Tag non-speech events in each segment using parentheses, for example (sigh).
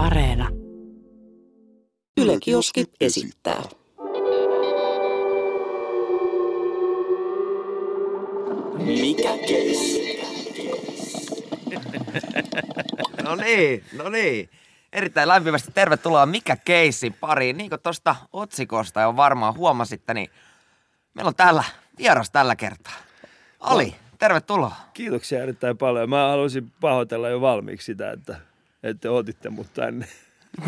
Areena. Yle Kioski esittää. Mikä keissi? No niin, no niin. Erittäin lämpimästi tervetuloa Mikä keissi pariin. Niin kuin tuosta otsikosta jo varmaan huomasitte, niin meillä on täällä vieras tällä kertaa. Ali, tervetuloa. Kiitoksia erittäin paljon. Mä haluaisin pahoitella jo valmiiksi sitä, että, että otitte mut tänne.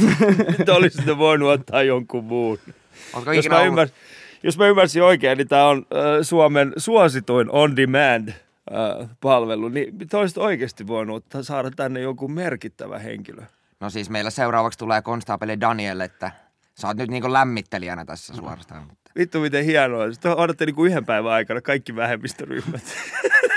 (laughs) Nyt olisitte voinut ottaa jonkun muun. Jos mä, ollut... jos mä ymmärsin oikein, niin tämä on äh, Suomen suosituin on-demand äh, palvelu, niin te olisitte oikeasti voinut ottaa, saada tänne joku merkittävä henkilö. No siis meillä seuraavaksi tulee konstaapeli Daniel, että sä oot nyt niinku lämmittelijänä tässä suorastaan. Vittu miten hienoa. Sitten odotte niinku yhden päivän aikana kaikki vähemmistöryhmät. (laughs)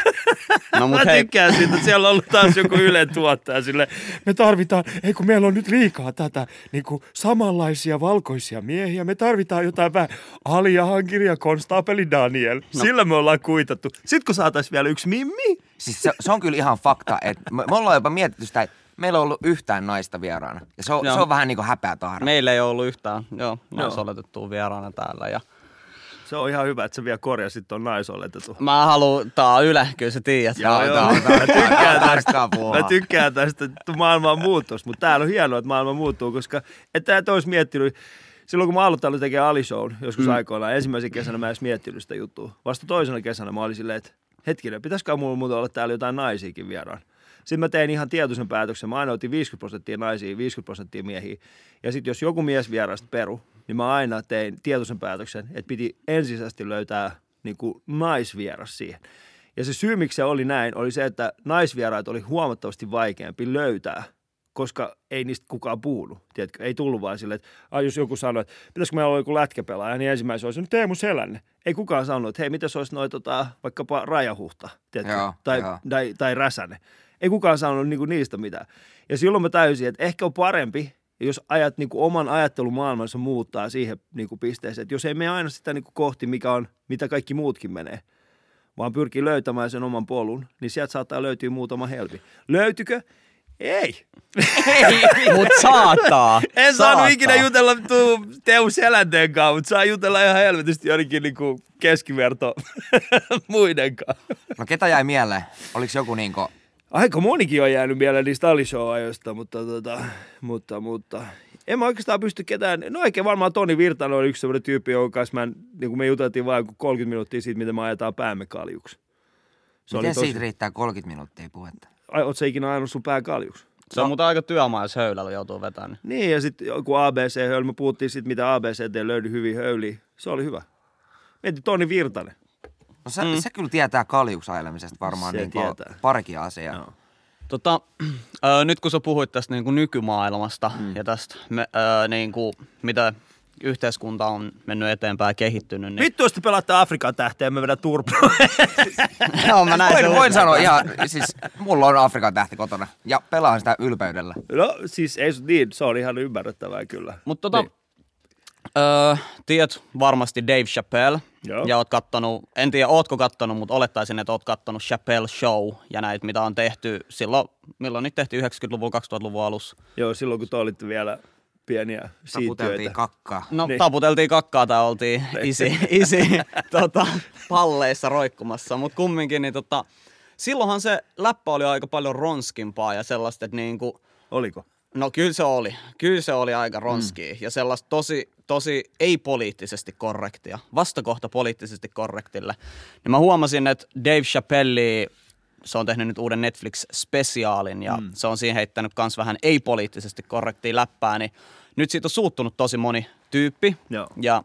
No mut Mä hei, tykkään siitä, että siellä on ollut taas joku Ylen tuottaja sille. Me tarvitaan, ei kun meillä on nyt liikaa tätä, niin kuin samanlaisia valkoisia miehiä. Me tarvitaan jotain vähän Alia Hankiri ja konstaapeli Daniel. No. Sillä me ollaan kuitattu. Sitten kun saataisiin vielä yksi Mimmi. Siis se, se on kyllä ihan fakta, että me, me ollaan jopa mietitty sitä, että meillä on ollut yhtään naista vieraana. Ja se on, Joo. se on vähän niin kuin häpeä tahra. meillä ei ole ollut yhtään joo, naisoletettua vieraana täällä. Ja Se on ihan hyvä, että sä vielä korjasit ton naisoletetun. mä haluan, tää on Yle, kyllä sä tiedät. Joo, joo. tää on- tää on- Mä tykkään tää tästä. Mä tykkään tästä, että maailma muuttuisi, mutta täällä on hienoa, että maailma muuttuu, koska että et olisi miettinyt, silloin kun mä aloittanut tekemään Ali-shown joskus mm. aikoinaan, ensimmäisen kesänä mä en edes miettinyt sitä juttua. Vasta toisena kesänä mä olin silleen, että hetkinen, pitäisikö mulla muuten olla täällä jotain naisiakin vieraan. Sitten mä tein ihan tietoisen päätöksen. Mä aina otin 50 prosenttia naisia, 50 prosenttia miehiä. Ja sitten jos joku mies vierasta peru, niin mä aina tein tietoisen päätöksen, että piti ensisijaisesti löytää niin kuin naisvieras siihen. Ja se syy, miksi se oli näin, oli se, että naisvieraita oli huomattavasti vaikeampi löytää, koska ei niistä kukaan puhunut. Tiedätkö? Ei tullut vaan silleen, että jos joku sanoi, että pitäisikö meillä olla joku lätkäpelaaja, niin ensimmäisenä olisi, no Teemu Selänne. Ei kukaan sanonut, että hei, mitä se olisi noin tota, vaikkapa Rajahuhta, tiedätkö? Joo, tai, joo. tai, tai Räsänen. Ei kukaan sanonut niinku niistä mitään. Ja silloin mä täysin, että ehkä on parempi, jos ajat niinku oman ajattelumaailmansa muuttaa siihen niinku pisteeseen, että jos ei mene aina sitä niinku kohti, mikä on, mitä kaikki muutkin menee, vaan pyrkii löytämään sen oman polun, niin sieltä saattaa löytyä muutama helpi. Löytykö? Ei. (laughs) Mut saattaa. En saattaa. saanut ikinä jutella tuu Teu Selänteen kanssa, mutta saa jutella ihan helvetisti jonnekin niinku keskiverto (laughs) muiden kanssa. No ketä jäi mieleen? Oliko joku niinku... Aika monikin on jäänyt mieleen niistä alishow-ajoista, mutta, tota, mutta, mutta en mä oikeastaan pysty ketään, no oikein varmaan Toni Virtanen on yksi sellainen tyyppi, jonka kanssa mä, niin kuin me juteltiin vain 30 minuuttia siitä, miten me ajetaan päämme kaljuksi. Se Miten oli tosi, siitä riittää 30 minuuttia puhetta? Ai, oot sä ikinä ajanut sun pää kaljuksi? Se on muuten aika työmaa, jos höylällä joutuu vetämään. Niin, ja sitten joku ABC-höylä, me puhuttiin siitä, mitä ABCD löydy hyvin höyliä. Se oli hyvä. Mieti Toni Virtanen. No se, mm. se kyllä tietää kaljuksi ajelemisesta varmaan Se niin tietää. parikin asiaa. Joo. Tota, ö, nyt kun sä puhuit tästä niin kuin nykymaailmasta mm. ja tästä, me, ö, niin kuin, mitä yhteiskunta on mennyt eteenpäin ja kehittynyt, niin... Vittu, jos te pelaatte Afrikan tähteä, me vedän turpaa. (laughs) Joo, mä näin Voin, voin sanoa ihan, siis mulla on Afrikan tähti kotona ja pelaan sitä ylpeydellä. no siis ei se niin, se on ihan ymmärrettävää kyllä. Mutta tota, Niin. Öö, tiedät varmasti Dave Chappelle. Joo. Ja oot kattonut, en tiedä ootko kattonut, mutta olettaisin, että oot kattonut Chappelle Show ja näitä, mitä on tehty silloin, milloin niitä tehtiin 90-luvun, 2000-luvun alussa. Joo, silloin kun te olitte vielä pieniä Taputeltiin siittiöitä. kakkaa. No Niin. niin. taputeltiin kakkaa tai oltiin isi, (laughs) isi tota, palleissa roikkumassa, mutta kumminkin niin tota, silloinhan se läppä oli aika paljon ronskimpaa ja sellaista, että niinku, Oliko? No kyllä se oli. Kyllä se oli aika ronski mm. ja sellaista tosi, tosi ei-poliittisesti korrektia. Vastakohta poliittisesti korrektille. Niin mä huomasin, että Dave Chappelle, se on tehnyt nyt uuden Netflix-spesiaalin ja mm. se on siihen heittänyt kans vähän ei-poliittisesti korrektia läppää, niin nyt siitä on suuttunut tosi moni tyyppi. Joo. Ja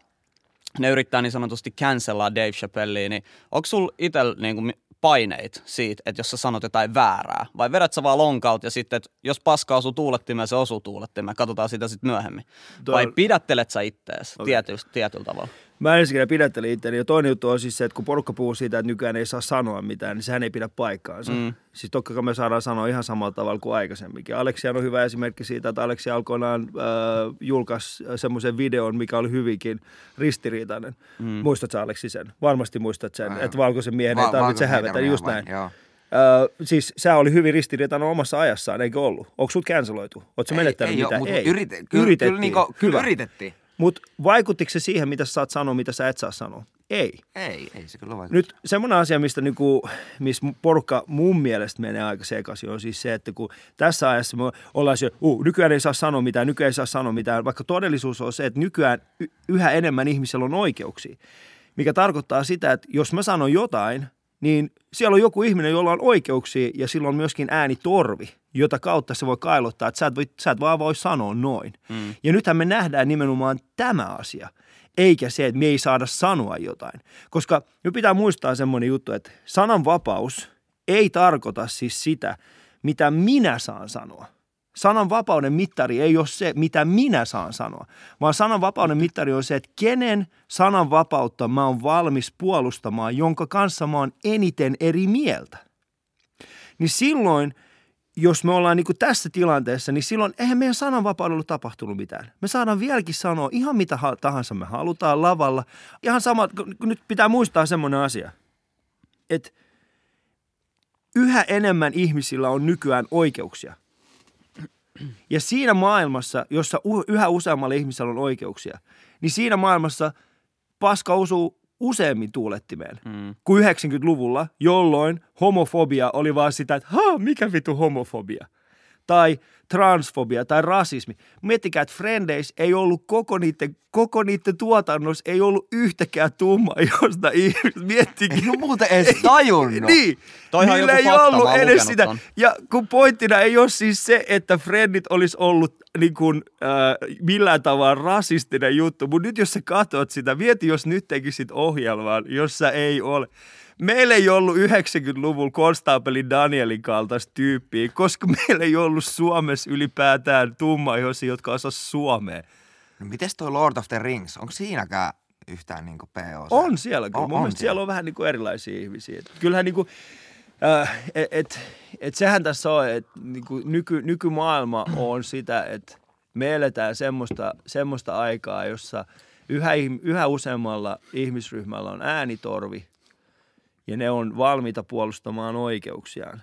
ne yrittää niin sanotusti cancellaa Dave Chappellea, niin onko sulla itsellä niinku mi- paineita siitä, että jos sä sanot jotain väärää, vai vedät sä vaan lonkaut ja sitten, että jos paska osuu tuulettimeen, se osuu tuulettimeen, katsotaan sitä sitten myöhemmin. Tuo- Vai pidättelet sä ittees okay. tietyllä, tietyllä tavalla? Mä ensinnäkin pidättelin itseäni. Ja toinen juttu on siis se, että kun porukka puhuu siitä, että nykyään ei saa sanoa mitään, niin sehän ei pidä paikkaansa. Mm. Siis totta kai me saadaan sanoa ihan samalla tavalla kuin aikaisemminkin. Aleksian on hyvä esimerkki siitä, että Aleksi alkoinaan äh, julkaisi semmoisen videon, mikä oli hyvinkin ristiriitainen. Mm. Muistatko Aleksi sen? Varmasti muistat sen, Aivan. että valkoisen miehen Va- ei tarvitse hävetä. Just näin. Joo. Öö, siis sä oli hyvin ristiriitainen omassa ajassaan, eikö ollut? Onko sut canceloitu? Oletko menettänyt ei, mitään? Ole, mutta yrite, kyllä, Yritettiin. Kyllä, niinku, kyllä Hyvä. yritettiin. Mutta vaikuttiko se siihen, mitä sä saat sanoa, mitä sä et saa sanoa? Ei. Ei, ei se kyllä vaikuta. Nyt semmoinen asia, mistä niinku, missä porukka mun mielestä menee aika sekaisin, on siis se, että kun tässä ajassa me ollaan se, uh, nykyään ei saa sanoa mitään, nykyään ei saa sanoa mitään, vaikka todellisuus on se, että nykyään yhä enemmän ihmisillä on oikeuksia. Mikä tarkoittaa sitä, että jos mä sanon jotain, niin siellä on joku ihminen, jolla on oikeuksia ja sillä on myöskin äänitorvi, jota kautta se voi kailottaa, että sä et, voi, sä et vaan voi sanoa noin. Mm. Ja nythän me nähdään nimenomaan tämä asia, eikä se, että me ei saada sanoa jotain. Koska nyt pitää muistaa semmoinen juttu, että sananvapaus ei tarkoita siis sitä, mitä minä saan sanoa. Sananvapauden mittari ei ole se, mitä minä saan sanoa, vaan sananvapauden mittari on se, että kenen sananvapautta mä oon valmis puolustamaan, jonka kanssa mä oon eniten eri mieltä. Niin silloin, jos me ollaan niin tässä tilanteessa, niin silloin eihän meidän sananvapaudella tapahtunut mitään. Me saadaan vieläkin sanoa ihan mitä ha- tahansa me halutaan lavalla. Ihan sama, nyt pitää muistaa semmoinen asia, että yhä enemmän ihmisillä on nykyään oikeuksia. Ja siinä maailmassa, jossa yhä useammalla ihmisellä on oikeuksia, niin siinä maailmassa paska osuu useammin tuulettimeen mm. kuin 90-luvulla, jolloin homofobia oli vaan sitä, että ha, mikä vitu homofobia. Tai transfobia tai rasismi. Miettikää, että Friendeis ei ollut koko niiden, koko niiden tuotannossa, ei ollut yhtäkään tumma, josta ihmiset miettikin. Ei ole muuten edes tajunnut. (laughs) Niin. Toihan Niillä ei fakta, ollut edes sitä. ton. Ja kun pointtina ei ole siis se, että Friendit olisi ollut niin kuin, äh, millään tavalla rasistinen juttu, mutta nyt jos sä katsot sitä, mieti jos nyt tekisit ohjelman, jossa ei ole. Meillä ei ollut 90-luvulla konstaapeli Danielin kaltaista tyyppiä, koska (laughs) meillä ei ollut Suomessa ylipäätään tummaihoisia, jotka osas suomea. No mites toi Lord of the Rings? Onko siinäkään yhtään niinku PO? On siellä kyllä. On- Mun on mielestä siellä. siellä on vähän niin kuin erilaisia ihmisiä. Kyllähän niin kuin, äh, et, et, et sehän tässä on, että niin kuin nyky, nykymaailma on sitä, että me eletään semmoista, semmoista aikaa, jossa yhä, yhä useammalla ihmisryhmällä on äänitorvi ja ne on valmiita puolustamaan oikeuksiaan.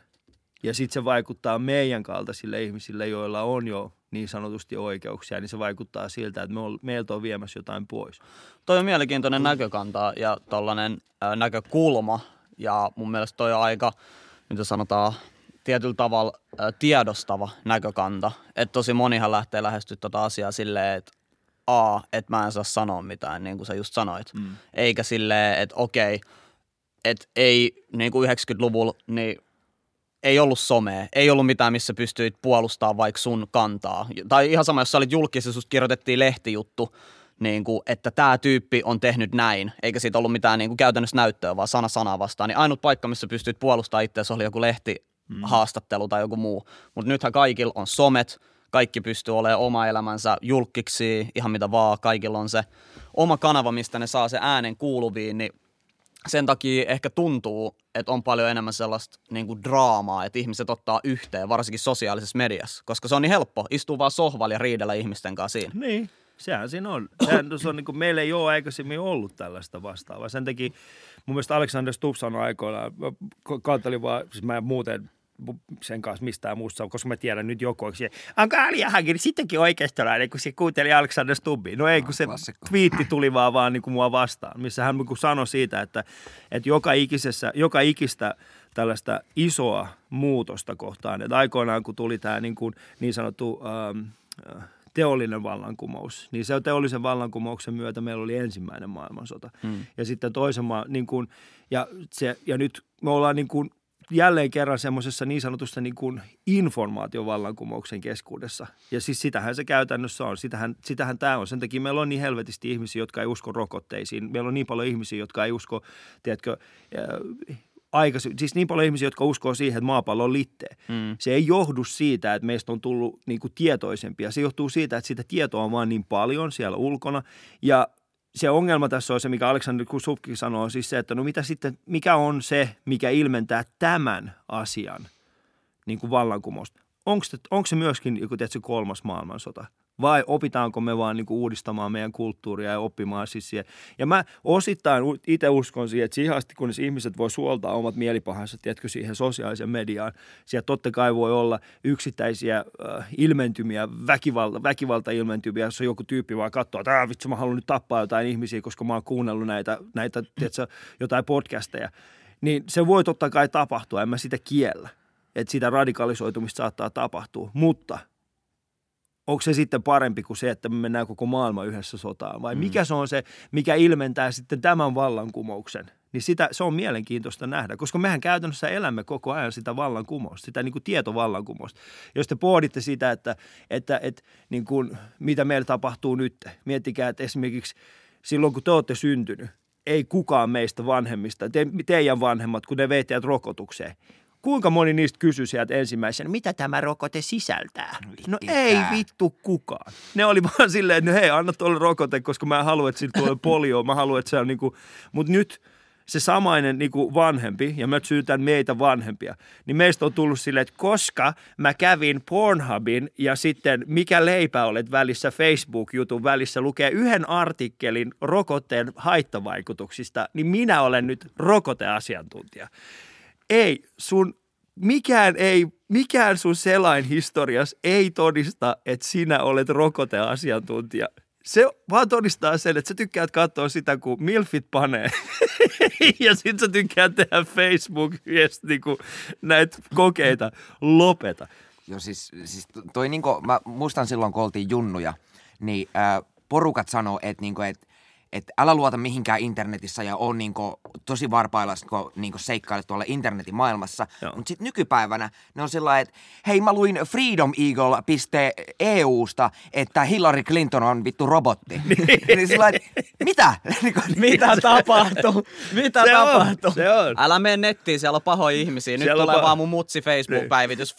Ja sitten se vaikuttaa meidän kaltaisille ihmisille, joilla on jo niin sanotusti oikeuksia, niin se vaikuttaa siltä, että me ol, meiltä on viemässä jotain pois. Toi on mielenkiintoinen näkökanta ja tollainen äh, näkökulma. Ja mun mielestä toi on aika, mitä sanotaan, tietyllä tavalla äh, tiedostava näkökanta. Että tosi monihan lähtee lähestyä tota asiaa silleen, että A, että mä en saa sanoa mitään, niin kuin sä just sanoit. Mm. Eikä silleen, että okei, että ei niin kuin 90-luvulla, niin ei ollut somea, ei ollut mitään, missä pystyit puolustamaan vaikka sun kantaa. Tai ihan sama, jos sä olit julkisessa, susta kirjoitettiin lehtijuttu, niin kuin, että tämä tyyppi on tehnyt näin, eikä siitä ollut mitään niin kuin käytännössä näyttöä, vaan sana sanaa vastaan. Niin ainut paikka, missä pystyit puolustamaan itseäsi, oli joku lehtihaastattelu tai joku muu. Mutta nythän kaikilla on somet, kaikki pystyy olemaan oma elämänsä julkiksi, ihan mitä vaan, kaikilla on se oma kanava, mistä ne saa se äänen kuuluviin, niin sen takia ehkä tuntuu, että on paljon enemmän sellaista niin kuin draamaa, että ihmiset ottaa yhteen, varsinkin sosiaalisessa mediassa, koska se on niin helppo, istuu vaan sohvalla ja riidellä ihmisten kanssa siinä. Niin, sehän siinä on. Sehän, se on niin kuin, meillä ei ole aikaisemmin ollut tällaista vastaavaa. Sen takia mun mielestä Alexander Stubb sanoi aikoinaan, mä vaan, siis mä en muuten sen kanssa mistään muusta, koska mä tiedän nyt joku, että onko Alia Hagen sittenkin oikeistolainen, kun se kuunteli Alexander Stubbia. No ei, kun se klassikko. twiitti tuli vaan, vaan niin kuin mua vastaan, missä hän niin kuin sanoi siitä, että, että joka, ikisessä, joka ikistä tällaista isoa muutosta kohtaan. Että aikoinaan, kun tuli tämä niin, kuin, niin sanottu ähm, äh, teollinen vallankumous, niin se teollisen vallankumouksen myötä meillä oli ensimmäinen maailmansota. Mm. Ja sitten toisen maa, niin kuin, ja, se, ja nyt me ollaan niin kuin jälleen kerran semmoisessa niin sanotusta niin kuin informaatiovallankumouksen keskuudessa. Ja siis sitähän se käytännössä on. Sitähän, sitähän tämä on. Sen takia meillä on niin helvetisti ihmisiä, jotka ei usko rokotteisiin. Meillä on niin paljon ihmisiä, jotka ei usko, tiedätkö, äh, aikaisin, siis niin paljon ihmisiä, jotka uskoo siihen, että maapallo on litteä. Mm. Se ei johdu siitä, että meistä on tullut niin kuin tietoisempia. Se johtuu siitä, että sitä tietoa on vaan niin paljon siellä ulkona. Ja se ongelma tässä on se, mikä Aleksander Kusupki sanoo, siis se, että no mitä sitten, mikä on se, mikä ilmentää tämän asian niin kuin vallankumousta. Onko se, onko se myöskin joku tietysti kolmas maailmansota? Vai opitaanko me vaan niin kuin uudistamaan meidän kulttuuria ja oppimaan siis siihen. Ja mä osittain itse uskon siihen, että siihen asti, kunnes ihmiset voi suoltaa omat mielipahansa, tiedätkö, siihen sosiaaliseen mediaan, siellä totta kai voi olla yksittäisiä äh, ilmentymiä, väkivalta, väkivalta-ilmentymiä, jos joku tyyppi vaan katsoo, että äh, vitsi, mä haluan nyt tappaa jotain ihmisiä, koska mä oon kuunnellut näitä, näitä tiedätkö, jotain podcasteja. Niin se voi totta kai tapahtua, en mä sitä kiellä, että sitä radikalisoitumista saattaa tapahtua, mutta – onko se sitten parempi kuin se, että me mennään koko maailma yhdessä sotaan? Vai mm. mikä se on se, mikä ilmentää sitten tämän vallankumouksen? Niin sitä, se on mielenkiintoista nähdä, koska mehän käytännössä elämme koko ajan sitä vallankumousta, sitä niin kuin tietovallankumousta. Jos te pohditte sitä, että, että, että niin kuin, mitä meillä tapahtuu nyt, miettikää, että esimerkiksi silloin kun te olette syntynyt, ei kukaan meistä vanhemmista, te, teidän vanhemmat, kun ne vei rokotukseen, kuinka moni niistä kysyi sieltä ensimmäisenä, mitä tämä rokote sisältää? No ei vittu kukaan. Ne oli vaan silleen, että no hei, anna tuolle rokote, koska mä haluan, että siitä tulee polio. Mä haluan, että se on niinku, mutta nyt se samainen niin kuin vanhempi, ja mä syytän meitä vanhempia, niin meistä on tullut silleen, että koska mä kävin Pornhubin ja sitten mikä leipä olet välissä Facebook-jutun välissä lukee yhden artikkelin rokotteen haittavaikutuksista, niin minä olen nyt rokoteasiantuntija ei, sun mikään ei, mikään sun selain historias ei todista, että sinä olet rokoteasiantuntija. Se vaan todistaa sen, että sä tykkäät katsoa sitä, kun Milfit panee. (laughs) ja sit sä tykkäät tehdä facebook niinku, näitä kokeita. Lopeta. Joo, siis, siis toi niinku, mä muistan silloin, kun oltiin junnuja, niin äh, porukat sanoo, että niinku, et että älä luota mihinkään internetissä ja on niinku tosi varpailla, kun niinku seikkailet tuolla internetin maailmassa. Mutta sitten nykypäivänä ne on sillä että hei mä luin freedomeagle.eusta, että Hillary Clinton on vittu robotti. (laughs) niin sillä mitä? (laughs) Niinku, mitä (laughs) tapahtuu? Mitä se tapahtuu? On, se on. Älä mene nettiin, siellä on pahoja ihmisiä. Nyt siellä tulee pa- vaan mun mutsi Facebook-päivitys.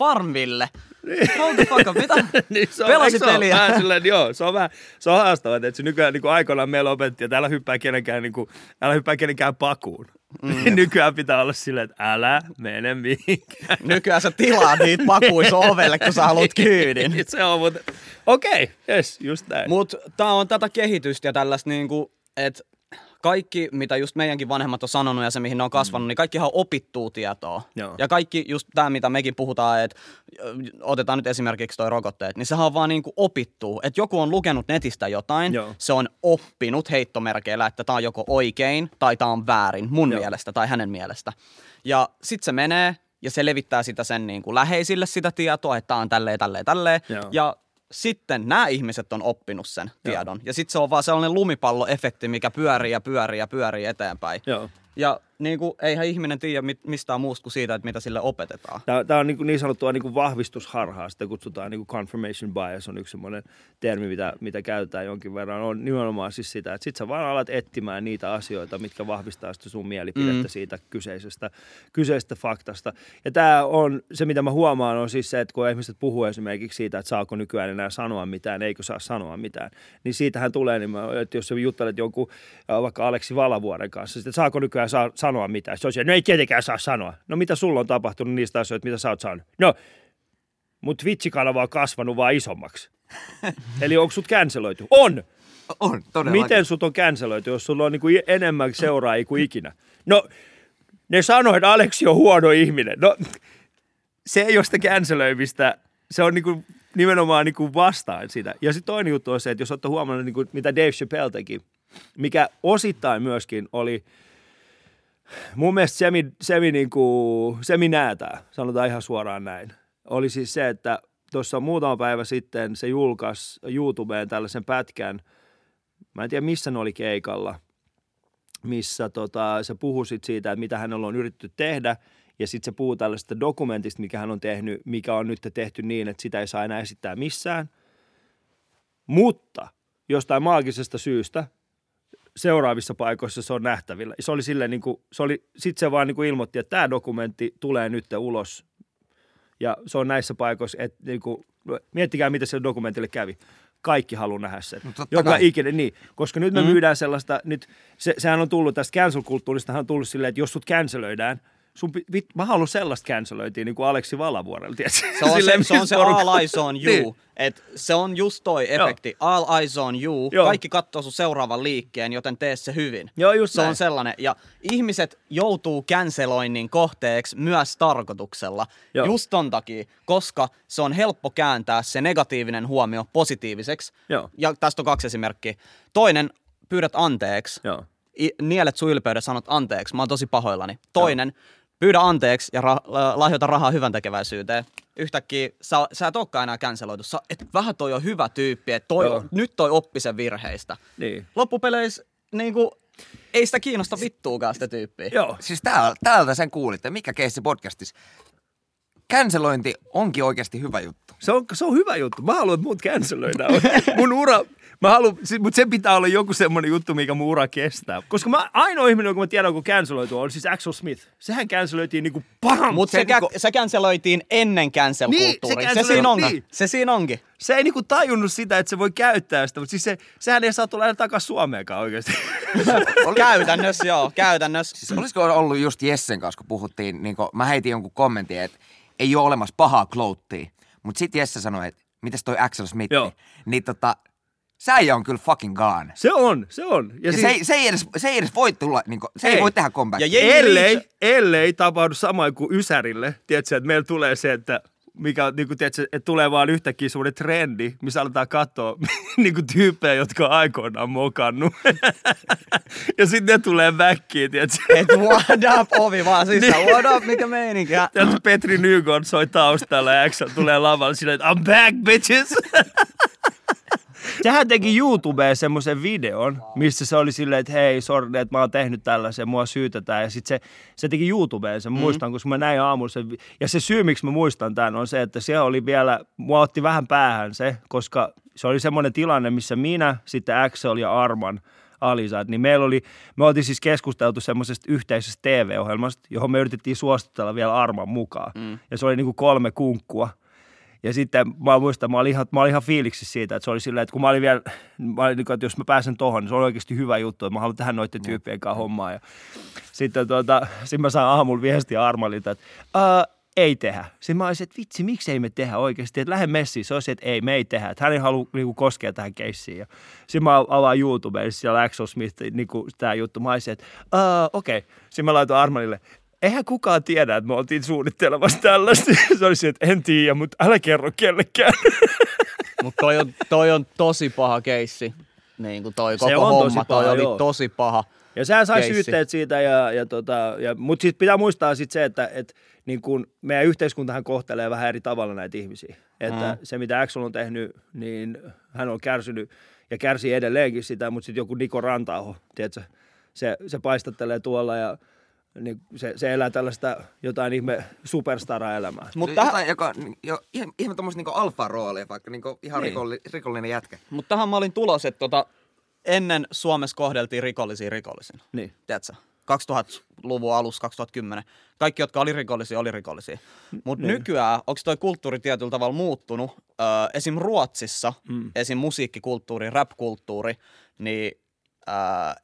Niin. Hold the fuck up, mitä? (laughs) niin se on, Pelasi peliä. Silleen, joo, se on vähän, se on haastava, että se nykyään niin kuin aikoinaan meillä opetti, että älä hyppää kenenkään, niin kuin, älä hyppää kenenkään pakuun. Mm. (laughs) Nykyään pitää olla silleen, että älä mene mihinkään. Nykyään sä tilaat niitä pakuissa ovelle, kun sä haluat kyydin. (laughs) se on, mutta okei, okay, yes, just näin. Mutta tää on tätä kehitystä ja tällaista niinku, että kaikki, mitä just meidänkin vanhemmat on sanonut ja se, mihin ne on kasvanut, mm. niin kaikkihan on opittuu tietoa. Joo. Ja kaikki just tämä, mitä mekin puhutaan, että otetaan nyt esimerkiksi toi rokotteet, niin sehän on vaan niin kuin opittuu. Että joku on lukenut netistä jotain, Joo. se on oppinut heittomerkeillä, että tämä on joko oikein tai tämä on väärin mun Joo. mielestä tai hänen mielestä. Ja sitten se menee ja se levittää sitä sen niin kuin läheisille sitä tietoa, että tämä on tälleen, tälleen, tälleen. Joo. Ja sitten nämä ihmiset on oppinut sen tiedon. Joo. Ja sitten se on vaan sellainen lumipalloefekti, mikä pyörii ja pyörii ja pyörii eteenpäin. Joo. Ja niin kuin, eihän ihminen tiedä mistään muusta kuin siitä, että mitä sille opetetaan. Tämä, tämä on niin, niin sanottua niin kuin vahvistusharhaa, sitä kutsutaan niin kuin confirmation bias, on yksi semmoinen termi, mitä, mitä käytetään jonkin verran. On nimenomaan siis sitä, että sit sä vaan alat etsimään niitä asioita, mitkä vahvistaa sitä sun mielipidettä mm. siitä kyseisestä, kyseisestä faktasta. Ja tämä on, se mitä mä huomaan on siis se, että kun ihmiset puhuu esimerkiksi siitä, että saako nykyään enää sanoa mitään, eikö saa sanoa mitään, niin siitähän tulee, niin mä, että jos sä juttelet jonkun vaikka Aleksi Valavuoren kanssa, että saako nykyään saa, sanoa mitään. Se on siellä, no ei tietenkään saa sanoa. No mitä sulla on tapahtunut niistä asioista, mitä sä oot saanut? No, mut Twitch-kanava on kasvanut vaan isommaksi. (laughs) Eli onko sut canceloitu? On! On, todella. Miten sut on canceloitu, jos sulla on niinku enemmän seuraajia kuin ikinä? No, ne sanoi, että Aleksi on huono ihminen. No, se ei ole sitä cancelöimistä. Se on niinku nimenomaan niinku vastaan sitä. Ja sitten toinen juttu on se, että jos olette huomannut, niinku, mitä Dave Chappelle teki, mikä osittain myöskin oli – mun mielestä semi, semi, niin kuin, semi näätää, sanotaan ihan suoraan näin, oli siis se, että tuossa muutama päivä sitten se julkaisi YouTubeen tällaisen pätkän, mä en tiedä missä ne oli keikalla, missä tota, se puhui siitä, että mitä hänellä on yritetty tehdä, ja sitten se puhuu tällaisesta dokumentista, mikä hän on tehnyt, mikä on nyt tehty niin, että sitä ei saa enää esittää missään. Mutta jostain maagisesta syystä seuraavissa paikoissa se on nähtävillä. Se oli silleen niin kuin, se oli, sit se vaan niin kuin ilmoitti, että tämä dokumentti tulee nyt ulos ja se on näissä paikoissa, että niin kuin, miettikää mitä se dokumentille kävi. Kaikki haluaa nähdä sen. No, Joka kai. ikinen, niin. Koska nyt me mm-hmm. myydään sellaista, nyt se, sehän on tullut tästä cancel-kulttuurista, on tullut silleen, että jos sut cancelöidään, sun, vit, mä haluan sellaista cancelointia niin kuin Aleksi Valavuorella, tiedätkö? Se on (laughs) se, Silleen, se, on se all eyes on you. Niin. Et se on just toi efekti. All eyes on you. Joo. Kaikki katsoo sun seuraavan liikkeen, joten tee se hyvin. Joo, just se näin. on sellainen. Ja ihmiset joutuu canceloinnin kohteeksi myös tarkoituksella. Joo. Just ton takia, koska se on helppo kääntää se negatiivinen huomio positiiviseksi. Joo. Ja tästä on kaksi esimerkkiä. Toinen, pyydät anteeksi. Joo. I- nielet sun ylpeyden, sanot anteeksi, mä oon tosi pahoillani. Toinen, pyydä anteeksi ja ra- la- lahjoita rahaa hyvän tekeväisyyteen. Yhtäkkiä sä, sä et olekaan enää canceloitu. Sä, et vähän toi on hyvä tyyppi, että toi, Joo. nyt toi oppi sen virheistä. Niin. Loppupeleissä niinku, ei sitä kiinnosta vittuukaan sitä tyyppiä. Joo. Siis täällä, täältä sen kuulitte. Mikä keissi podcastissa? Cancelointi onkin oikeasti hyvä juttu. Se on, se on hyvä juttu. Mä haluan, että mut canceloidaan. (laughs) mun ura, mä haluan, si- mutta sen pitää olla joku semmoinen juttu, mikä mun ura kestää. Koska mä, ainoa ihminen, joka mä tiedän, kun canceloitu on siis Axel Smith. Sehän canceloitiin niinku pahan. Mutta se, se, kä- niinku, se canceloitiin ennen cancel-kulttuuria. Niin, se se, se siinä cancel- onkin. niin. Se siinä onkin. se ei niinku tajunnut sitä, että se voi käyttää sitä, mutta siis se, sehän ei saa tulla enää takaisin Suomeenkaan oikeasti. (laughs) (laughs) käytännössä joo, käytännössä. Siis olisiko ollut just Jessen kanssa, kun puhuttiin, niin kun mä heitin jonkun kommentin, että ei ole olemassa pahaa klouttia. Mutta sitten Jesse sanoi, että mitäs toi Axel Smith, Joo. niin tota, säijä on kyllä fucking gone. se on, se on. Ja, ja se, ei, se, ei edes, se ei edes voi tulla, niin kun, se ei, Ei. voi tehdä comeback. Ja ellei, ellei tapahdu samoin kuin Ysärille, tiedätkö, että meillä tulee se, että mikä niin kuin, tiedätkö, että tulee vaan yhtäkkiä semmoinen trendi, missä aletaan katsoa (laughs) niin kuin tyyppejä, jotka on aikoinaan mokannut. (laughs) ja sitten ne tulee väkkiin, tiedätkö. Et what up, ovi vaan sisään. Niin. What up, mikä meininki? Tiedätkö, Petri Nygård soi taustalla ja tulee lavalle silleen, että I'm back, bitches! (laughs) Sehän teki YouTubeen semmoisen videon, missä se oli silleen, että hei, sorry, että mä oon tehnyt tällaisen, mua syytetään. Ja sitten se, se teki YouTubeen sen, mm. muistan, koska mä näin aamulla sen. Ja se syy, miksi mä muistan tämän, on se, että siellä oli vielä, mua otti vähän päähän se, koska se oli semmoinen tilanne, missä minä, sitten Axel ja Arman, Alisat, niin meillä oli, me oltiin siis keskusteltu semmoisesta yhteisestä TV-ohjelmasta, johon me yritettiin suostutella vielä Arman mukaan. Mm. Ja se oli niin kuin kolme kunkkua. Ja sitten mä muistan, mä olin ihan, mä olin ihan fiiliksi siitä, että se oli silleen, että kun mä olin vielä, mä olin, niin että jos mä pääsen tohon, niin se on oikeasti hyvä juttu, että mä haluan tehdä noiden tyyppien kanssa hommaa. Ja sitten tuota, sitten mä sain aamulla viestiä Armalilta, että ei tehdä. Sitten mä olisin, että vitsi, miksi ei me tehdä oikeasti, että lähde messiin. Se olisi, että ei, me ei tehdä. Että hän ei halua niin kuin, koskea tähän keissiin. Sitten mä avaan YouTubeen, siellä Axel Smith, niin kuin, tämä juttu. Mä olisin, että "Aa, okei. Okay. Sitten mä laitoin Armalille, eihän kukaan tiedä, että me oltiin suunnittelemassa tällaista. (laughs) Se olisi, että en tiedä, mutta älä kerro kellekään. (laughs) Mutta toi on, toi on tosi paha keissi. Niin kuin toi Se koko on tosi homma, paha, toi oli joo. tosi paha. Ja sehän sai keissi. syytteet siitä, ja, ja tota, ja, mutta sitten pitää muistaa sit se, että et, niin kun meidän yhteiskuntahan kohtelee vähän eri tavalla näitä ihmisiä. Että mm. se, mitä Axel on tehnyt, niin hän on kärsinyt ja kärsii edelleenkin sitä, mutta sitten joku Niko Rantaaho, tiedätkö, se, se paistattelee tuolla ja niin se, se elää tällaista jotain ihme superstara-elämää. Mutta Mutta Jotain, joka, jo, ihan, ihan tuommoista niinku alfa-roolia, vaikka niinku ihan Niin. niin. rikolli, rikollinen jätkä. mut tähän mä olin tulos, että tota, ennen Suomessa kohdeltiin rikollisia rikollisina. Niin. Tiedätkö? 2000-luvun alussa, 2010. Kaikki, jotka oli rikollisia, oli rikollisia. Mutta Niin. nykyään, onko toi kulttuuri tietyllä tavalla muuttunut? Öö, esim. Ruotsissa, mm. esim. musiikkikulttuuri, rap-kulttuuri, niin öö,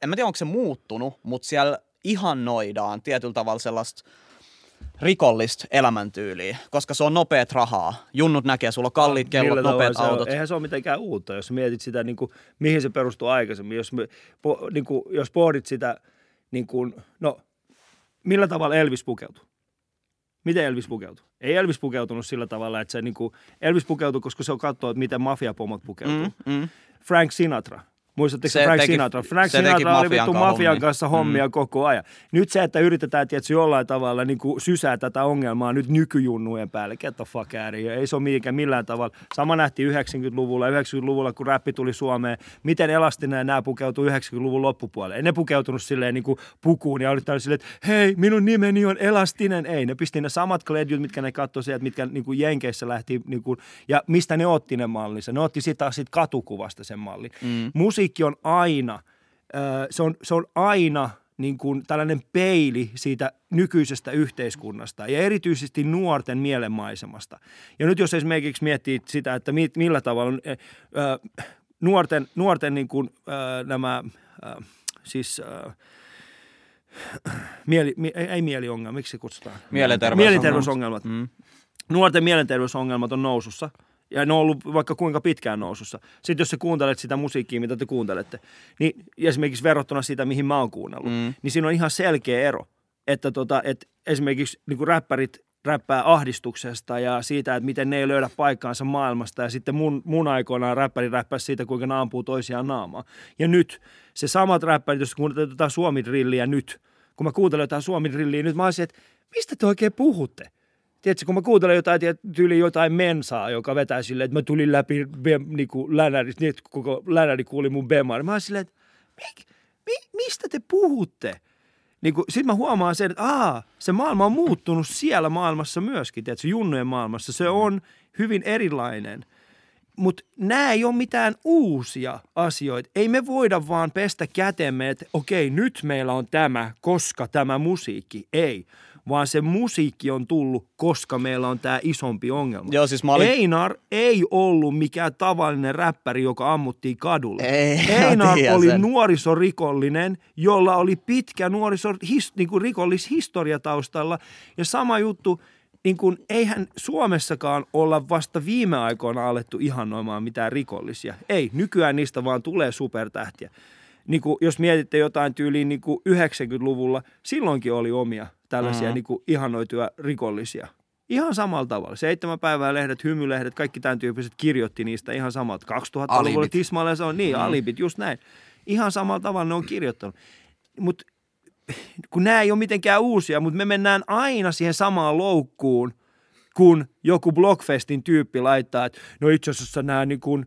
en mä tiedä, onko se muuttunut, mutta siellä ihannoidaan tietyllä tavalla sellaista rikollista elämäntyyliä, koska se on nopeat rahaa. Junnut näkee, sulla on kalliit kellot, Millä nopeat se on? autot. Eihän se ole mitenkään uutta, jos mietit sitä, niin kuin, mihin se perustuu aikaisemmin. Jos, me, po, niin kuin, jos pohdit sitä, niin kuin, no, millä tavalla Elvis pukeutui? Miten Elvis pukeutui? Ei Elvis pukeutunut sillä tavalla, että se niin kuin, Elvis pukeutui, koska se on katsoa, että miten mafiapomot pukeutuu. Mm, mm. Frank Sinatra. Muistatteko Se Frank teki- Sinatra? Frank se Sinatra oli mafian vittu kanssa mafian hommia. kanssa hommia mm. koko ajan. Nyt se, että yritetään tietysti jollain tavalla niin kuin sysää tätä ongelmaa nyt nykyjunnujen päälle. Get the fuck out. Ei se ole mihinkään millään tavalla. Sama nähtiin 90-luvulla. 90-luvulla, kun räppi tuli Suomeen. Miten elastinen nämä pukeutui 90-luvun loppupuolelle. Ei ne pukeutunut silleen niin kuin pukuun ja oli silleen, että hei, minun nimeni on Elastinen. Ei, ne pisti ne samat kledjut, mitkä ne katsoi sieltä, mitkä niin kuin Jenkeissä lähti. Niin kuin, ja mistä ne otti ne mallinsa? Ne otti sitä sit katukuvasta sen mallin. Mm. Musiikki on aina, se on, se on aina niin kuin tällainen peili siitä nykyisestä yhteiskunnasta ja erityisesti nuorten mielenmaisemasta. Ja nyt jos esimerkiksi miettii sitä, että mi, millä tavalla nuorten, nuorten niin kuin, nämä, siis mieli, mi, ei, ei mieliongelma, miksi se kutsutaan? Mielenterveysongelmat. Mielenterveysongelmat. Mm. Nuorten mielenterveysongelmat on nousussa. Ja ne on ollut vaikka kuinka pitkään nousussa. Sitten jos sä kuuntelet sitä musiikkia, mitä te kuuntelette, niin esimerkiksi verrattuna sitä, mihin mä oon kuunnellut, Mm. niin siinä on ihan selkeä ero. Että tota, et esimerkiksi niin räppärit räppää ahdistuksesta ja siitä, että miten ne ei löydä paikkaansa maailmasta. Ja sitten mun, mun aikoinaan räppäri räppäsi siitä, kuinka ne ampuu toisiaan naamaa. Ja nyt se samat räppärit, jos kuuntelet jotain suomidrilliä nyt, kun mä kuuntelen jotain suomidrilliä nyt, mä olisin, että mistä te oikein puhutte? Tiedätkö, kun mä kuuntelen jotain, tyyli jotain mensaa, joka vetää silleen, että mä tulin läpi bem, niinku länäristä, niin että koko länäri kuuli mun bemaa. Mä oon silleen, että mik, mi, mistä te puhutte? Niin Sitten mä huomaan sen, että aa, se maailma on muuttunut siellä maailmassa myöskin, tiedätkö, junnujen maailmassa. Se on hyvin erilainen. Mutta nämä ei ole mitään uusia asioita. Ei me voida vaan pestä kätemme, että okei, nyt meillä on tämä, koska tämä musiikki. Ei, vaan se musiikki on tullut, koska meillä on tämä isompi ongelma. Joo, siis mä olin... Einar ei ollut mikään tavallinen räppäri, joka ammuttiin kadulle. Ei, (laughs) Einar oli sen. nuorisorikollinen, jolla oli pitkä nuorisorikollishis, niin kuin rikollishistoria taustalla. Ja sama juttu, niin kuin, eihän Suomessakaan olla vasta viime aikoina alettu ihannoimaan mitään rikollisia. Ei, nykyään niistä vaan tulee supertähtiä. Niin kuin, jos mietitte jotain tyyliin niin kuin 90-luvulla, silloinkin oli omia tällaisia mm-hmm. niin kuin ihanoituja rikollisia. Ihan samalla tavalla. Seitsemän päivää lehdet, hymylehdet, kaikki tämän tyyppiset kirjoitti niistä ihan samalta. 2000-luvulla Alibit. tismalleen se on niin, mm. alibit, just näin. Ihan samalla tavalla ne on kirjoittanut. Mutta kun nämä ei ole mitenkään uusia, mutta me mennään aina siihen samaan loukkuun, kun joku Blockfestin tyyppi laittaa, että no itse asiassa nämä, niin kun,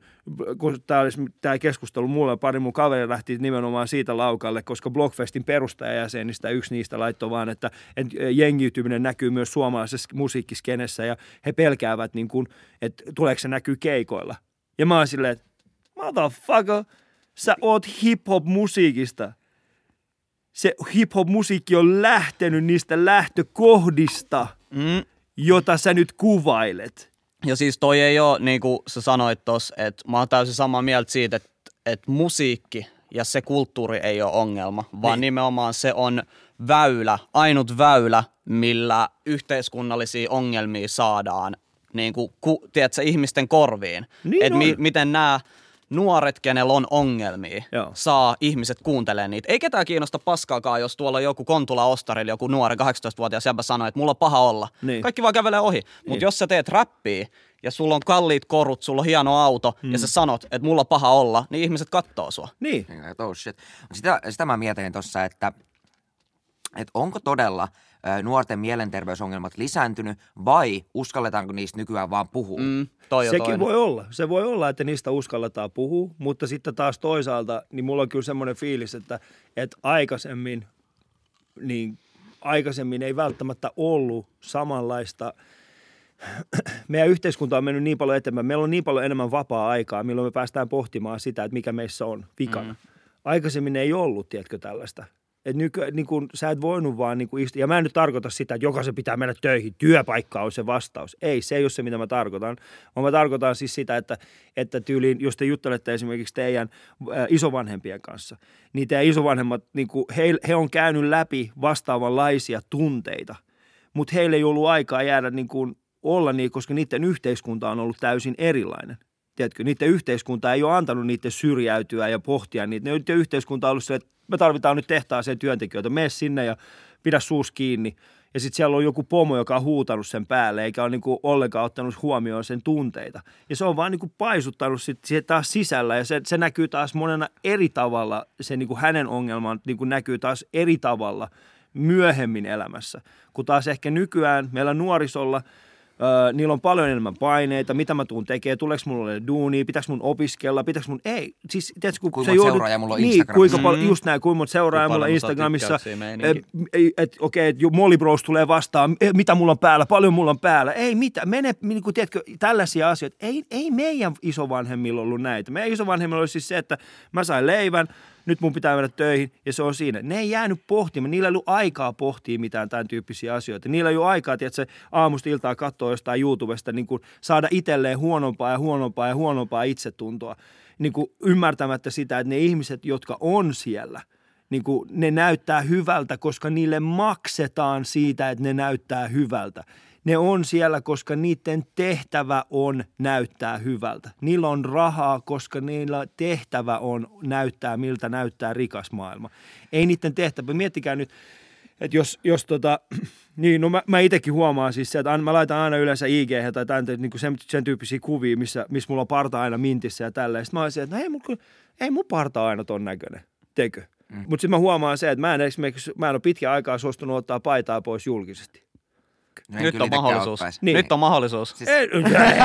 kun tämä, olisi, tämä keskustelu mulle pari mun kaveri lähti nimenomaan siitä laukalle, koska Blockfestin perustajajäsenistä yksi niistä laittoi vaan, että, että jengiytyminen näkyy myös suomalaisessa musiikkiskenessä ja he pelkäävät, niin kun, että tuleeko se näkyy keikoilla. Ja mä oon silleen, että motherfucker, sä oot hip-hop-musiikista se hip-hop-musiikki on lähtenyt niistä lähtökohdista, Mm. Jota sä nyt kuvailet. Ja siis toi ei ole, niin kuin sä sanoit tossa, että mä oon täysin samaa mieltä siitä, että, että musiikki ja se kulttuuri ei ole ongelma, vaan Niin. nimenomaan se on väylä, ainut väylä, millä yhteiskunnallisia ongelmia saadaan niin kuin, ku, tiedätkö, ihmisten korviin. Niin että mi, miten nämä nuoret, kenellä on ongelmia, Joo. saa ihmiset kuuntelemaan niitä. Ei ketään kiinnosta paskaakaan, jos tuolla joku Kontula Ostarilla, joku nuori 18-vuotias jäbä sanoo, että mulla on paha olla. Niin. Kaikki vaan kävelee ohi. Mutta Niin. jos sä teet räppiä ja sulla on kalliit korut, sulla on hieno auto mm. ja sä sanot, että mulla on paha olla, niin ihmiset kattoo sua. Niin. Että Oh shit. Sitä, sitä mä mietin tuossa, että, että onko todella nuorten mielenterveysongelmat lisääntynyt vai uskalletaanko niistä nykyään vaan puhua? Mm, toi on Sekin toinen. voi olla. Se voi olla, että niistä uskalletaan puhua, mutta sitten taas toisaalta, niin mulla on kyllä semmoinen fiilis, että, että aikaisemmin, niin aikaisemmin ei välttämättä ollut samanlaista meidän yhteiskunta on mennyt niin paljon eteenpäin. Meillä on niin paljon enemmän vapaa-aikaa, milloin me päästään pohtimaan sitä, että mikä meissä on vikana. Mm. Aikaisemmin ei ollut, tiedätkö, tällaista. Et nyky, niin kun, sä et voinut vaan niin istua. Ja mä en nyt tarkoita sitä, että jokaisen pitää mennä töihin. Työpaikka on se vastaus. Ei, se ei ole se, mitä mä tarkoitan. Vaan mä tarkoitan siis sitä, että, että tyyliin, jos te juttelette esimerkiksi teidän äh, isovanhempien kanssa, niin teidän isovanhemmat, niin kuin, he, he on käynyt läpi vastaavanlaisia tunteita. Mutta heillä ei ollut aikaa jäädä niin kuin, olla niin, koska niiden yhteiskunta on ollut täysin erilainen. Tiedätkö, niiden yhteiskunta ei ole antanut niiden syrjäytyä ja pohtia niitä. Niiden yhteiskunta on ollut se, että me tarvitaan nyt tehtaaseen työntekijöitä. Mene sinne ja pidä suus kiinni. Ja sitten siellä on joku pomo, joka on huutanut sen päälle, eikä ole niinku ollenkaan ottanut huomioon sen tunteita. Ja se on vaan niinku paisuttanut sit siihen taas sisällä, ja se, se näkyy taas monena eri tavalla. Se niinku hänen ongelman niinku näkyy taas eri tavalla myöhemmin elämässä. Kun taas ehkä nykyään meillä nuorisolla – Öö, niillä on paljon enemmän paineita, mitä mä tuun tekemään, tuleeko mulla ole duunia, pitääkö mun opiskella, pitääkö mun, ei, siis tiedätkö, kun Kuinka sä joudut- seuraajaa mulla on niin, Instagramissa. kuinka paljon, Mm. just näin, kuinka monta seuraajaa Kuinka mulla Instagramissa, että okei, että Molly Bros tulee vastaan, eh, mitä mulla on päällä, paljon mulla on päällä, ei mitä, mene, niin kuin, tiedätkö, tällaisia asioita, ei, ei meidän isovanhemmilla ollut näitä, meidän isovanhemmilla oli siis se, että mä sain leivän, nyt mun pitää mennä töihin ja se on siinä. Ne ei jäänyt pohtimaan, niillä ei ollut aikaa pohtia mitään tämän tyyppisiä asioita. Niillä ei ollut aikaa, tiedätkö, aamusta iltaa katsoa jostain YouTubesta, niin kuin saada itselleen huonompaa ja huonompaa ja huonompaa itsetuntoa. Niin kuin ymmärtämättä sitä, että ne ihmiset, jotka on siellä, niin kuin ne näyttää hyvältä, koska niille maksetaan siitä, että ne näyttää hyvältä. Ne on siellä, koska niiden tehtävä on näyttää hyvältä. Niillä on rahaa, koska niillä tehtävä on näyttää, miltä näyttää rikas maailma. Ei niiden tehtävä. Miettikää nyt, että jos, jos tota, (clears throat) niin no mä, mä itsekin huomaan siis se, että mä laitan aina yleensä IG tai tämän, niin kuin sen, sen, tyyppisiä kuvia, missä, missä mulla on parta aina mintissä ja tälleen. Sitten mä olisin, että no ei, mulla, ei mun parta aina ton näköinen, tekö? Mm. Mutta sitten mä huomaan se, että mä en esimerkiksi, mä en ole pitkän aikaa suostunut ottaa paitaa pois julkisesti. No en Nyt on mahdollisuus. ottaisi. Niin. Nyt on mahdollisuus. Siis- Ei,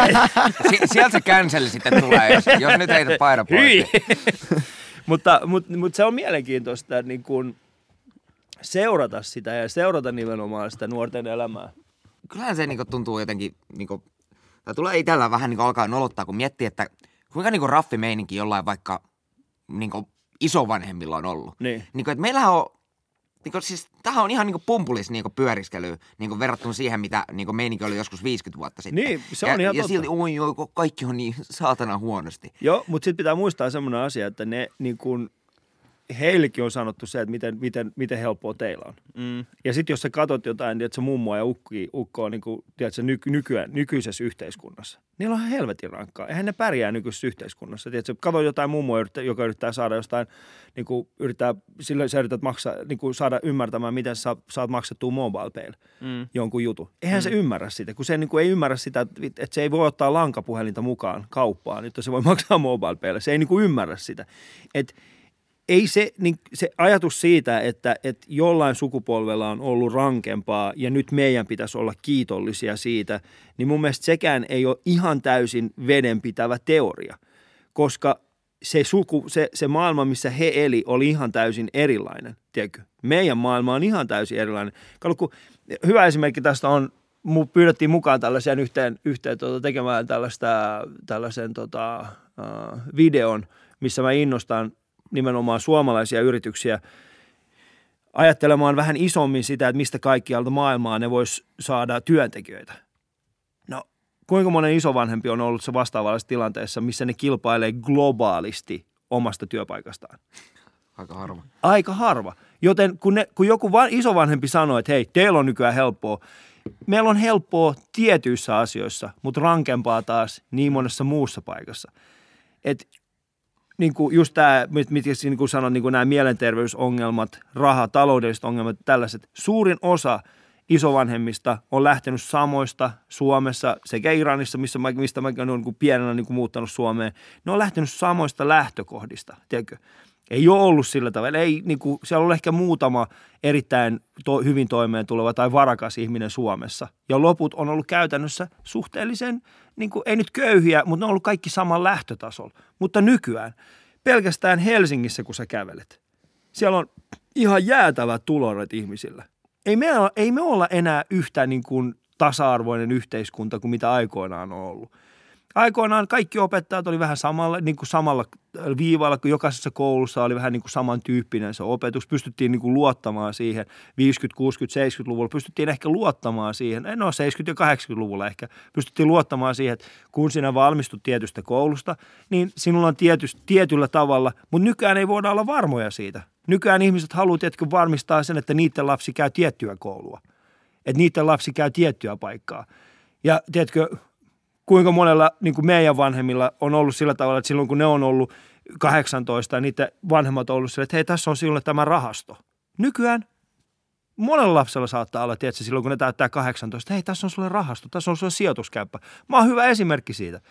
(laughs) Si- sieltä se cancel sitten tulee, jos, jos nyt heität paidan pois. (laughs) Mutta, mutta, mutta se on mielenkiintoista niin kuin seurata sitä ja seurata nimenomaan sitä nuorten elämää. Kyllähän se niinku tuntuu jotenkin, niinku, tai tulee itsellä vähän niinku alkaa nolottaa, kun miettii, että kuinka niinku raffi meininki jollain vaikka niinku isovanhemmilla on ollut. Niin. Niinku, että meillähän on, niinku, siis tämähän on ihan niinku pumpulis niinku pyöriskely niinku verrattuna siihen, mitä niinku meininki oli joskus 50 vuotta sitten. Niin, se ja, on ihan Ja totta. silti, oi, oi, kaikki on niin saatana huonosti. Joo, mutta sitten pitää muistaa semmoinen asia, että ne niin kuin, heillekin on sanottu se, että miten, miten, miten helppoa teillä on. Mm. Ja sitten jos sä katot jotain, että se mummoa ja ukki, ukko on niin kuin, tiedätkö, nyky, nykyään, nykyisessä yhteiskunnassa. Niillä on ihan helvetin rankkaa. Eihän ne pärjää nykyisessä yhteiskunnassa. Tiedätkö, kato jotain mummoa, joka yrittää saada jostain, niin kuin, yrittää, sillä sä yrität maksaa, niin kuin, saada ymmärtämään, miten sä saat maksettua mobile Mm. jonkun jutun. Eihän mm. se ymmärrä sitä, kun se niin kuin ei ymmärrä sitä, että että se ei voi ottaa lankapuhelinta mukaan kauppaan, että se voi (laughs) maksaa mobile. Se ei niin kuin ymmärrä sitä. Et ei se, niin se ajatus siitä, että, että jollain sukupolvella on ollut rankempaa ja nyt meidän pitäisi olla kiitollisia siitä, niin mun mielestä sekään ei ole ihan täysin vedenpitävä teoria, koska se, suku, se, se maailma, missä he eli, oli ihan täysin erilainen, tiedätkö? Meidän maailma on ihan täysin erilainen. Kun, hyvä esimerkki tästä on, pyydettiin mukaan tällaisen yhteen, yhteen tuota, tekemään tällaista, tällaisen tota, uh, videon, missä mä innostan nimenomaan suomalaisia yrityksiä ajattelemaan vähän isommin sitä, että mistä kaikkialta maailmaa ne vois saada työntekijöitä. No, kuinka monen isovanhempi on ollut se vastaavallisessa tilanteessa, missä ne kilpailee globaalisti omasta työpaikastaan? Aika harva. Aika harva. Joten kun, ne, kun joku va- isovanhempi sanoo, että hei, teillä on nykyään helppoa, meillä on helppoa tietyissä asioissa, mutta rankempaa taas niin monessa muussa paikassa. Et niin kuin just tämä, mitä niin kuin niin kuin nämä mielenterveysongelmat, raha, taloudelliset ongelmat, tällaiset. Suurin osa isovanhemmista on lähtenyt samoista Suomessa sekä Iranissa, missä mä, mistä mäkin olen niin pienenä niin kuin muuttanut Suomeen. Ne on lähtenyt samoista lähtökohdista, tiedätkö? Ei ole ollut sillä tavalla. Ei, niin kuin, siellä on ehkä muutama erittäin to, hyvin toimeen tuleva tai varakas ihminen Suomessa. Ja loput on ollut käytännössä suhteellisen, niin kuin, ei nyt köyhiä, mutta ne on ollut kaikki saman lähtötasolla. Mutta nykyään pelkästään Helsingissä, kun sä kävelet, siellä on ihan jäätävät tuloret ihmisillä. Ei me, ei me olla enää yhtä niin kuin tasa-arvoinen yhteiskunta kuin mitä aikoinaan on ollut. Aikoinaan kaikki opettajat oli vähän samalla, niin kuin samalla viivalla, kun jokaisessa koulussa oli vähän niin kuin samantyyppinen se opetus. Pystyttiin niin kuin luottamaan siihen 50, 60, 70-luvulla. Pystyttiin ehkä luottamaan siihen, no 70- ja 80-luvulla ehkä, pystyttiin luottamaan siihen, että kun sinä valmistut tietystä koulusta, niin sinulla on tietysti, tietyllä tavalla, mutta nykyään ei voida olla varmoja siitä. Nykyään ihmiset haluaa tietysti varmistaa sen, että niiden lapsi käy tiettyä koulua. Että niiden lapsi käy tiettyä paikkaa. Ja tiedätkö, kuinka monella niin kuin meidän vanhemmilla on ollut sillä tavalla, että silloin kun ne on ollut 18 ja niiden vanhemmat on ollut sillä, että hei tässä on sinulle tämä rahasto. Nykyään monella lapsella saattaa olla, tiedätkö, silloin kun ne täyttää 18, hei tässä on sulle rahasto, tässä on sulle sijoituskäyppä. Mä oon hyvä esimerkki siitä.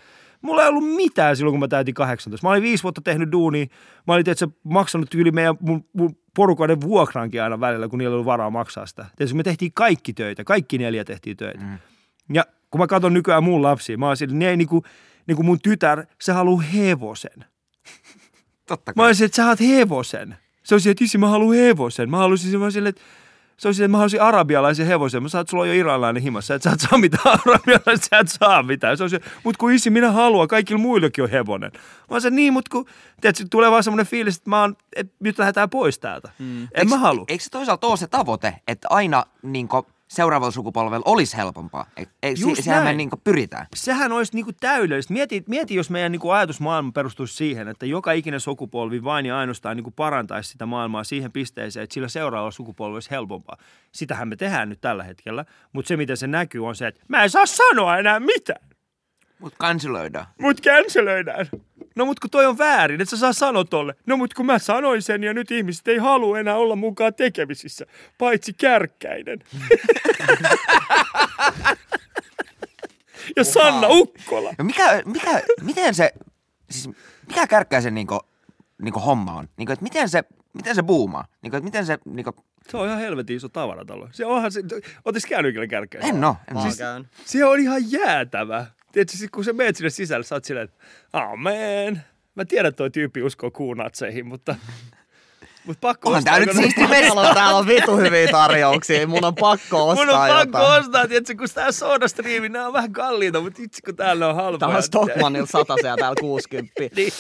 Mulla ei ollut mitään silloin, kun mä täytin 18. Mä olin viisi vuotta tehnyt duunia. Mä olin tiedätkö, maksanut yli meidän mun, mun porukoiden vuokraankin aina välillä, kun niillä oli varaa maksaa sitä. Tiedätkö, me tehtiin kaikki töitä, kaikki neljä tehtiin töitä. Mm. Ja kun mä katson nykyään mun lapsia, mä oon sillä, ne ei niinku, niinku mun tytär, se haluaa hevosen. Totta Mä kai. olisin, että sä haluat hevosen. Se on että issi, mä haluan hevosen. Mä haluaisin, mä sille, että se on että mä haluaisin arabialaisen hevosen. Mä saat, sulla on jo iranilainen himassa, että sä et saa mitään (laughs) arabialaista, sä et saa mitään. Se on se, mutta kun issi, minä haluan, kaikilla muillakin on hevonen. Mä oon se, niin, mutta kun, tiedätkö, tulee vaan semmoinen fiilis, että mä oon, että nyt lähdetään pois täältä. Mm. En mä halua. Eikö se toisaalta ole se tavoite, että aina niin seuraavalla sukupolvella olisi helpompaa. Ei, Just si- sehän me näin. niin pyritään. sehän olisi niinku täydellistä. Mieti, mieti, jos meidän niinku ajatusmaailma perustuisi siihen, että joka ikinen sukupolvi vain ja ainoastaan niinku parantaisi sitä maailmaa siihen pisteeseen, että sillä seuraavalla sukupolvella olisi helpompaa. Sitähän me tehdään nyt tällä hetkellä, mutta se miten se näkyy on se, että mä en saa sanoa enää mitään, Mutta kanseloidaan. mut cancelöidään. No mut kun toi on väärin, että sä saa sanoa tolle. No mut kun mä sanoin sen ja nyt ihmiset ei halua enää olla mukaan tekemisissä, paitsi kärkkäinen. ja Sanna Ukkola. Ja mikä, mikä, miten se, siis mikä kärkkäisen niinku, niinku homma on? Niinku, että miten se, miten se buumaa? Niinku, että miten se, niinku, Se on ihan helvetin iso tavaratalo. Se onhan se, ootis käynyt ikinä kärkkäin? en oo. En Mä oo. oon käynyt. Se on ihan jäätävä. Tiedätkö, siis kun sä meet sinne sisälle, sä oot silleen, että amen. Mä tiedän, että toi tyyppi uskoo kuunatseihin, mutta, mutta pakko Onhan tää nyt siisti on, täällä on vitu hyviä tarjouksia. Mun on pakko ostaa Mun on pakko jotain. ostaa, tiedätkö, kun tää sodastriimi, nämä on vähän kalliita, mutta itse kun täällä on halpoja. Täällä on Stockmannilla satasia ja täällä 60. (laughs) Niin.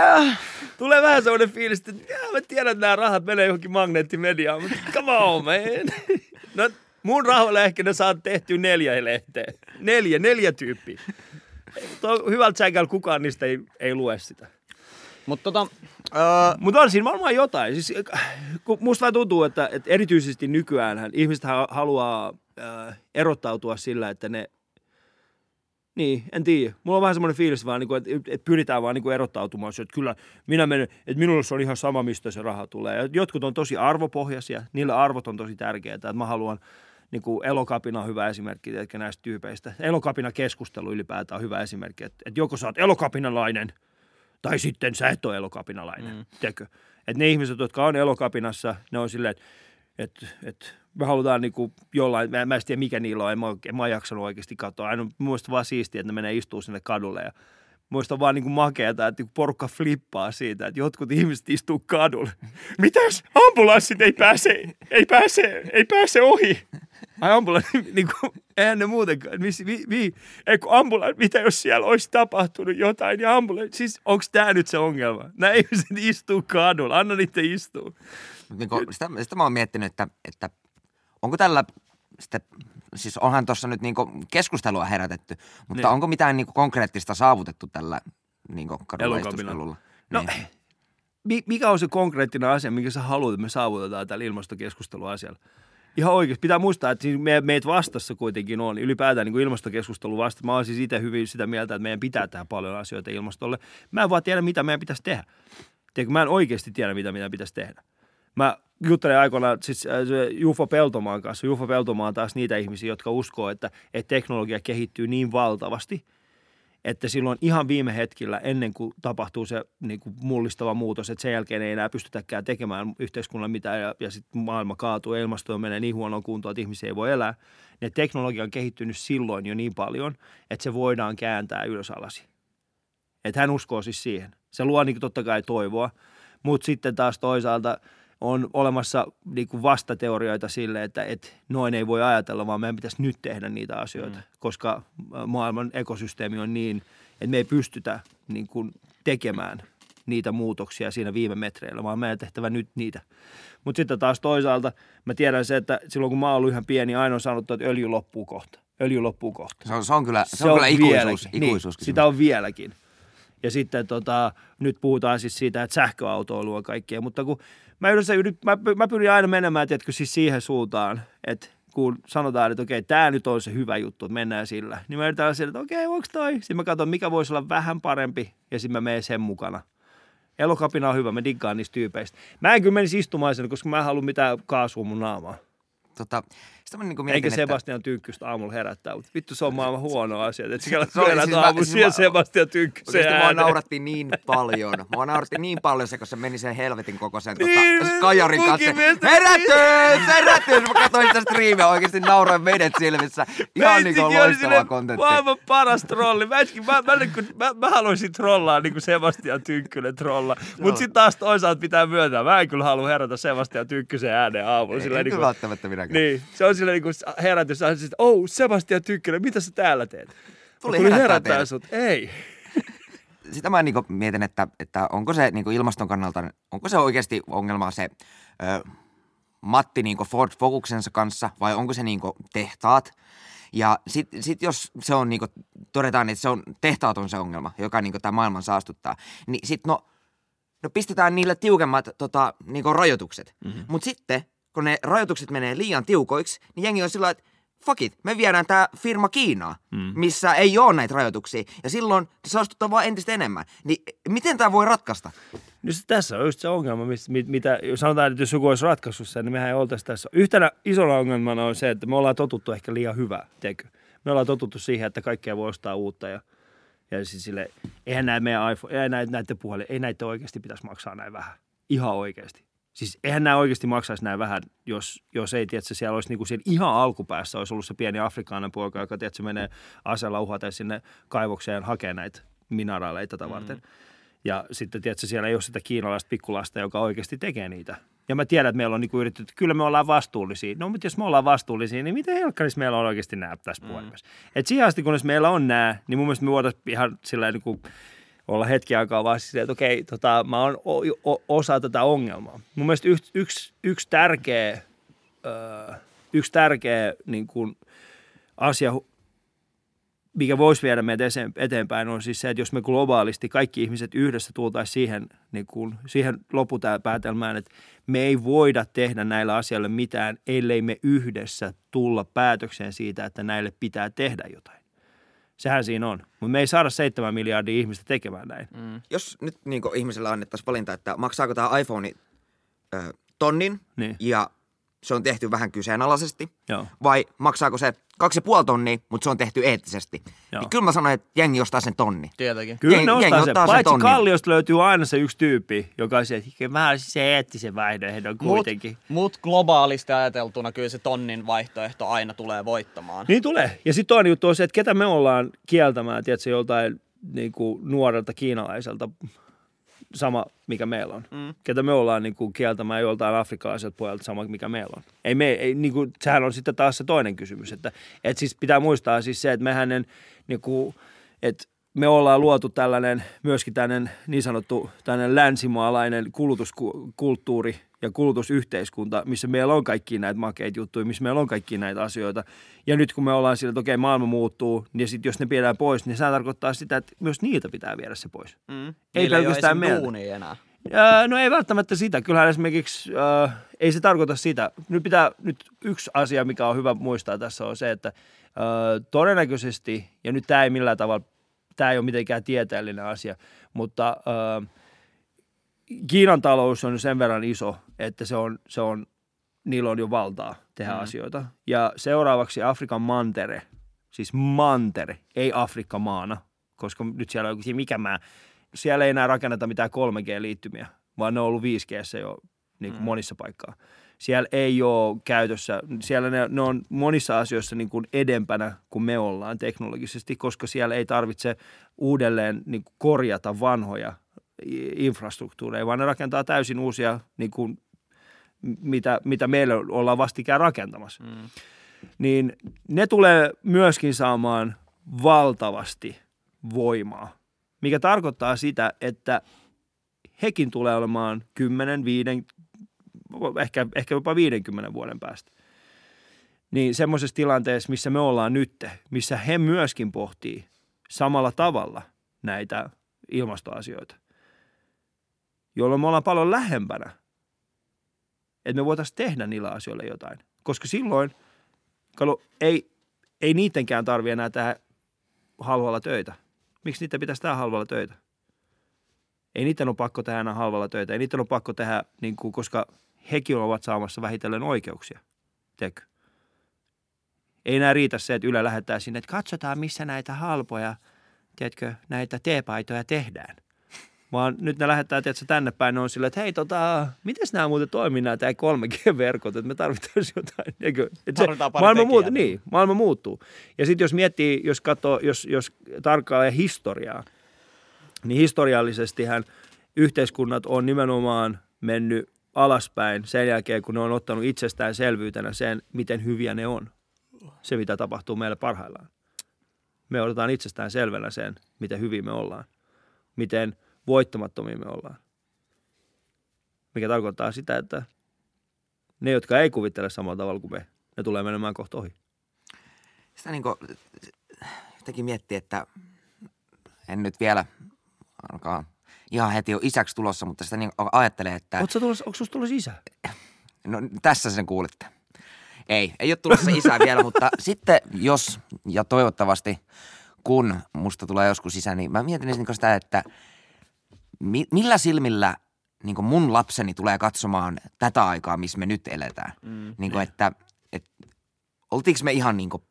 Äh, Tulee vähän semmoinen fiilis, että mä tiedän, että nämä rahat menee johonkin magneettimediaan, mutta come on, man. (laughs) No, mun rahoilla ehkä ne saa tehtyä neljä lehteä. Neljä, neljä tyyppiä. Tuo hyvältä säikällä kukaan niistä ei, ei lue sitä. Mutta tota, öö, Mutta on siinä varmaan jotain. Siis, äh, kun musta tuntuu, että, että erityisesti nykyään ihmiset ha- haluaa äh, erottautua sillä, että ne... Niin, en tiedä. Mulla on vähän semmoinen fiilis vaan, niin kuin, että, että pyritään vaan niin kuin erottautumaan. että kyllä minä menen, että minulle se on ihan sama, mistä se raha tulee. Ja jotkut on tosi arvopohjaisia. Niillä arvot on tosi tärkeitä. Että mä haluan, niin kuin Elokapina on hyvä esimerkki tiedätkö, näistä tyypeistä. Elokapina keskustelu ylipäätään on hyvä esimerkki. Että, että joko sä oot elokapinalainen – tai sitten sä et ole elokapinalainen, mm. tiedätkö? Että ne ihmiset, jotka on elokapinassa, ne on silleen, että et, et me halutaan niinku jollain, mä, mä en tiedä mikä niillä on, en mä, en mä jaksanut oikeasti katsoa. Aina mun mielestä vaan siistiä, että ne menee istuu sinne kadulle ja Muista vaan niinku makeata, että niinku porukka flippaa siitä, että jotkut ihmiset istuu kadulle. Mitäs? Ambulanssit ei pääse, ei pääse, ei pääse ohi. Ai ambulanssi, (laughs) niinku, eihän ne muutenkaan. Miss, mi, mi, ei kun ambulanssi, mitä jos siellä olisi tapahtunut jotain ja ambulanssi, siis onko tämä nyt se ongelma? Nämä ihmiset (laughs) istuu kadulla, anna niitä istua. Mut Niinku, sitä, sitä mä oon miettinyt, että, että onko tällä sitten, siis onhan tuossa nyt niinku keskustelua herätetty, mutta Niin. onko mitään niinku konkreettista saavutettu tällä niinku kadulla? No, Niin. mi- mikä on se konkreettinen asia, minkä sä haluat, että me saavutetaan tällä ilmastokeskusteluasialla? Ihan oikeasti. Pitää muistaa, että siis me, meitä vastassa kuitenkin on. Ylipäätään niin kuin ilmastokeskustelu vasta. Mä oon siis itse hyvin sitä mieltä, että meidän pitää tehdä paljon asioita ilmastolle. Mä en vaan tiedä, mitä meidän pitäisi tehdä. Tiedätkö, mä en oikeasti tiedä, mitä meidän pitäisi tehdä. Mä juttelin aikoinaan siis äh, se Jufo Peltomaan kanssa. Jufo Peltomaa on taas niitä ihmisiä, jotka uskoo, että, että teknologia kehittyy niin valtavasti, että silloin ihan viime hetkellä, ennen kuin tapahtuu se niin kuin mullistava muutos, että sen jälkeen ei enää pystytäkään tekemään yhteiskunnalle mitään ja, ja sitten maailma kaatuu ilmasto menee niin huonoon kuntoon, että ihmisiä ei voi elää, niin teknologia on kehittynyt silloin jo niin paljon, että se voidaan kääntää ylös alasi. Että hän uskoo siis siihen. Se luo niin totta kai toivoa, mutta sitten taas toisaalta on olemassa niin kuin vastateorioita sille, että, että noin ei voi ajatella, vaan meidän pitäisi nyt tehdä niitä asioita, mm. koska maailman ekosysteemi on niin, että me ei pystytä niin kuin tekemään niitä muutoksia siinä viime metreillä, vaan meidän tehtävä nyt niitä. Mutta sitten taas toisaalta mä tiedän se, että silloin kun mä oon ollut ihan pieni, aina on sanottu, että öljy loppuu kohta. Öljy loppuu kohta. Se on, se on kyllä, se, on kyllä ikuisuus, ikuisuus niin, sitä on vieläkin. Ja sitten tota, nyt puhutaan siis siitä, että sähköautoilu on kaikkea, mutta kun mä, yleensä, mä, mä pyrin aina menemään, tiedätkö, siis siihen suuntaan, että kun sanotaan, että okei, tämä nyt on se hyvä juttu, että mennään sillä, niin mä yritän sillä, että okei, onko toi? Sitten mä katson, mikä voisi olla vähän parempi, ja sitten mä menen sen mukana. Elokapina on hyvä, mä diggaan niistä tyypeistä. Mä en kyllä menisi istumaan sen, koska mä en halua mitään kaasua mun naamaa. Tota, sitä mä niinku mietin, Eikä että... Sebastian Tynkkystä aamulla herättää, mutta vittu se on maailman huono asia. Että sä (laughs) Se oli herät siis mä- aamulla siis Sebastian Tynkkysen Oikeesti mua ääneen. nauratti niin paljon. Mua nauratti niin paljon se, kun se meni sen helvetin kokoisen Niin, tota, skajarin munkin kanssa. Herätys! Herätys! Mä katsoin sitä striimiä oikeesti nauroin vedet silmissä. Ihan oli loistavaa silleen kontentti. Maailman paras trolli. Mä, äsken, mä, mä, niin kuin, mä, mä haluaisin trollaa niin kuin Sebastian Tynkkynen trolla. Mutta sitten taas toisaalta pitää myöntää. Mä en kyllä halua herätä Sebastian Tynkkysen ääneen aamulla. Ei, Sillä ei niin kuin, välttämättä minäkään. niin, se on sillä niin herätys. että oh, Sebastian Tynkkynen, mitä sä täällä teet? Tuli Mä tulin herättää herättää sut. Ei. (laughs) Sitä mä niinku mietin, että, että onko se niinku ilmaston kannalta, onko se oikeasti ongelma se ö, Matti niin Ford Focuksensa kanssa vai onko se niin tehtaat. Ja sitten sit jos se on niin todetaan, että se on tehtaat on se ongelma, joka niin tämä maailman saastuttaa, niin sitten no, no pistetään niille tiukemmat tota, niin rajoitukset. Mm-hmm. Mutta sitten, kun ne rajoitukset menee liian tiukoiksi, niin jengi on sillä että fuck it, me viedään tämä firma Kiinaan, mm. missä ei ole näitä rajoituksia. Ja silloin se saastuttaa vaan entistä enemmän. Niin miten tämä voi ratkaista? No se, tässä on just se ongelma, mit, mitä sanotaan, että jos joku olisi ratkaissut sen, niin mehän ei oltaisi tässä. Yhtenä isona ongelmana on se, että me ollaan totuttu ehkä liian hyvää, teikö? Me ollaan totuttu siihen, että kaikkea voi ostaa uutta ja, ja siis sille, eihän näitä meidän iPhone, ei näitä, näitä puhelin, ei näitä oikeasti pitäisi maksaa näin vähän. Ihan oikeasti. Siis eihän nämä oikeasti maksaisi näin vähän, jos, jos ei, tiedä, siellä olisi niinku siinä ihan alkupäässä olisi ollut se pieni afrikkalainen poika, joka tiedätkö, menee asella uhata sinne kaivokseen hakee näitä mineraaleita tätä varten. Mm. Ja sitten, tiedätkö, siellä ei ole sitä kiinalaista pikkulasta, joka oikeasti tekee niitä. Ja mä tiedän, että meillä on niin yritetty, että kyllä me ollaan vastuullisia. No, mutta jos me ollaan vastuullisia, niin miten helkkarissa meillä on oikeasti nämä tässä mm. puhelimessa? Että siihen asti, kunnes meillä on nämä, niin mun mielestä me voitaisiin ihan sillä niin kuin olla hetki aikaa vaan silleen, että okei, tota, mä oon osa tätä ongelmaa. Mun mielestä yksi, yksi, yksi tärkeä, öö, yksi tärkeä niin kuin asia, mikä voisi viedä meitä eteenpäin, on siis se, että jos me globaalisti kaikki ihmiset yhdessä tultaisiin siihen, niin kuin, siihen lopupäätelmään, että me ei voida tehdä näillä asioilla mitään, ellei me yhdessä tulla päätökseen siitä, että näille pitää tehdä jotain. Sehän siinä on. Mutta me ei saada 7 miljardia ihmistä tekemään näin. Mm. Jos nyt niin ihmisellä annettaisiin valinta, että maksaako tämä iPhone ö, tonnin niin. ja se on tehty vähän kyseenalaisesti, Joo. vai maksaako se kaksi ja puoli tonnia, mutta se on tehty eettisesti. Joo. Niin kyllä mä sanoin, että jengi ostaa sen tonni. Tietenkin. Kyllä jengi, ne ostaa jengi sen. Ottaa Paitsi sen Kalliosta löytyy aina se yksi tyyppi, joka on se, että vähän se eettisen vaihtoehdon kuitenkin. Mutta mut globaalisti ajateltuna kyllä se tonnin vaihtoehto aina tulee voittamaan. Niin tulee. Ja sitten toinen juttu on se, että ketä me ollaan kieltämään, tiedätkö, joltain niin kuin nuorelta kiinalaiselta sama, mikä meillä on. Mm. Ketä me ollaan niin kuin, kieltämään joltain afrikkalaiselta pojalta sama, mikä meillä on. Ei me, ei, niin kuin, sehän on sitten taas se toinen kysymys. Että, et siis pitää muistaa siis se, että mehän en, niin kuin, että me ollaan luotu tällainen, myöskin tällainen niin sanottu tällainen länsimaalainen kulutuskulttuuri ja kulutusyhteiskunta, missä meillä on kaikki näitä makeita juttuja, missä meillä on kaikki näitä asioita. Ja nyt kun me ollaan sillä, että okei, maailma muuttuu, niin sit jos ne pidetään pois, niin se tarkoittaa sitä, että myös niiltä pitää viedä se pois. Mm. Ei pelkästään meiltä. enää. Ja, no ei välttämättä sitä. Kyllähän esimerkiksi äh, ei se tarkoita sitä. Nyt pitää, nyt yksi asia, mikä on hyvä muistaa tässä on se, että äh, todennäköisesti, ja nyt tämä ei millään tavalla tämä ei ole mitenkään tieteellinen asia, mutta äh, Kiinan talous on sen verran iso, että se on, se on, niillä on jo valtaa tehdä mm. asioita. Ja seuraavaksi Afrikan mantere, siis mantere, ei Afrikka maana, koska nyt siellä on mikä mä, siellä ei enää rakenneta mitään 3G-liittymiä, vaan ne on ollut 5G jo niin kuin mm. monissa paikkaa siellä ei ole käytössä, siellä ne, ne on monissa asioissa niin kuin edempänä kuin me ollaan teknologisesti, koska siellä ei tarvitse uudelleen niin kuin korjata vanhoja infrastruktuureja, vaan ne rakentaa täysin uusia, niin kuin, mitä, mitä meillä ollaan vastikään rakentamassa. Mm. Niin ne tulee myöskin saamaan valtavasti voimaa, mikä tarkoittaa sitä, että hekin tulee olemaan 10, 5, ehkä, ehkä jopa 50 vuoden päästä. Niin semmoisessa tilanteessa, missä me ollaan nyt, missä he myöskin pohtii samalla tavalla näitä ilmastoasioita, jolloin me ollaan paljon lähempänä, että me voitaisiin tehdä niillä asioilla jotain. Koska silloin, kato, ei, ei niidenkään tarvitse enää tehdä halvalla töitä. Miksi niitä pitäisi tehdä halvalla töitä? Ei niiden ole pakko tehdä enää halvalla töitä. Ei niiden ole pakko tehdä, niin kuin, koska hekin ovat saamassa vähitellen oikeuksia. Teekö? Ei enää riitä se, että Yle lähettää sinne, että katsotaan missä näitä halpoja, tiedätkö, näitä teepaitoja tehdään. Vaan nyt ne lähettää tiedätkö, tänne päin, ne on sillä, että hei, tota, miten nämä muuten toimii nämä 3G-verkot, että me tarvitaan (laughs) jotain. Eikö? Että se, maailma, muut, niin, maailma muuttuu. Ja sitten jos miettii, jos katsoo, jos, jos tarkkailee historiaa, niin historiallisestihan yhteiskunnat on nimenomaan mennyt alaspäin sen jälkeen, kun ne on ottanut itsestäänselvyytenä sen, miten hyviä ne on. Se, mitä tapahtuu meillä parhaillaan. Me otetaan itsestään selvänä sen, miten hyvin me ollaan. Miten voittamattomia me ollaan. Mikä tarkoittaa sitä, että ne, jotka ei kuvittele samalla tavalla kuin me, ne tulee menemään kohta ohi. Sitä niin jotenkin miettiä, että en nyt vielä alkaa ihan heti ole isäksi tulossa, mutta sitä niin ajattelee, että Oletko tulossa, onko susta tulossa isä? no, tässä sen kuulitte. Ei, ei ole tulossa isää vielä, mutta (laughs) sitten jos ja toivottavasti kun musta tulee joskus isä, niin mä mietin sitä, että mi- millä silmillä niin mun lapseni tulee katsomaan tätä aikaa, missä me nyt eletään. Mm. Niin kuin, että, että oltiinko me ihan niin kuin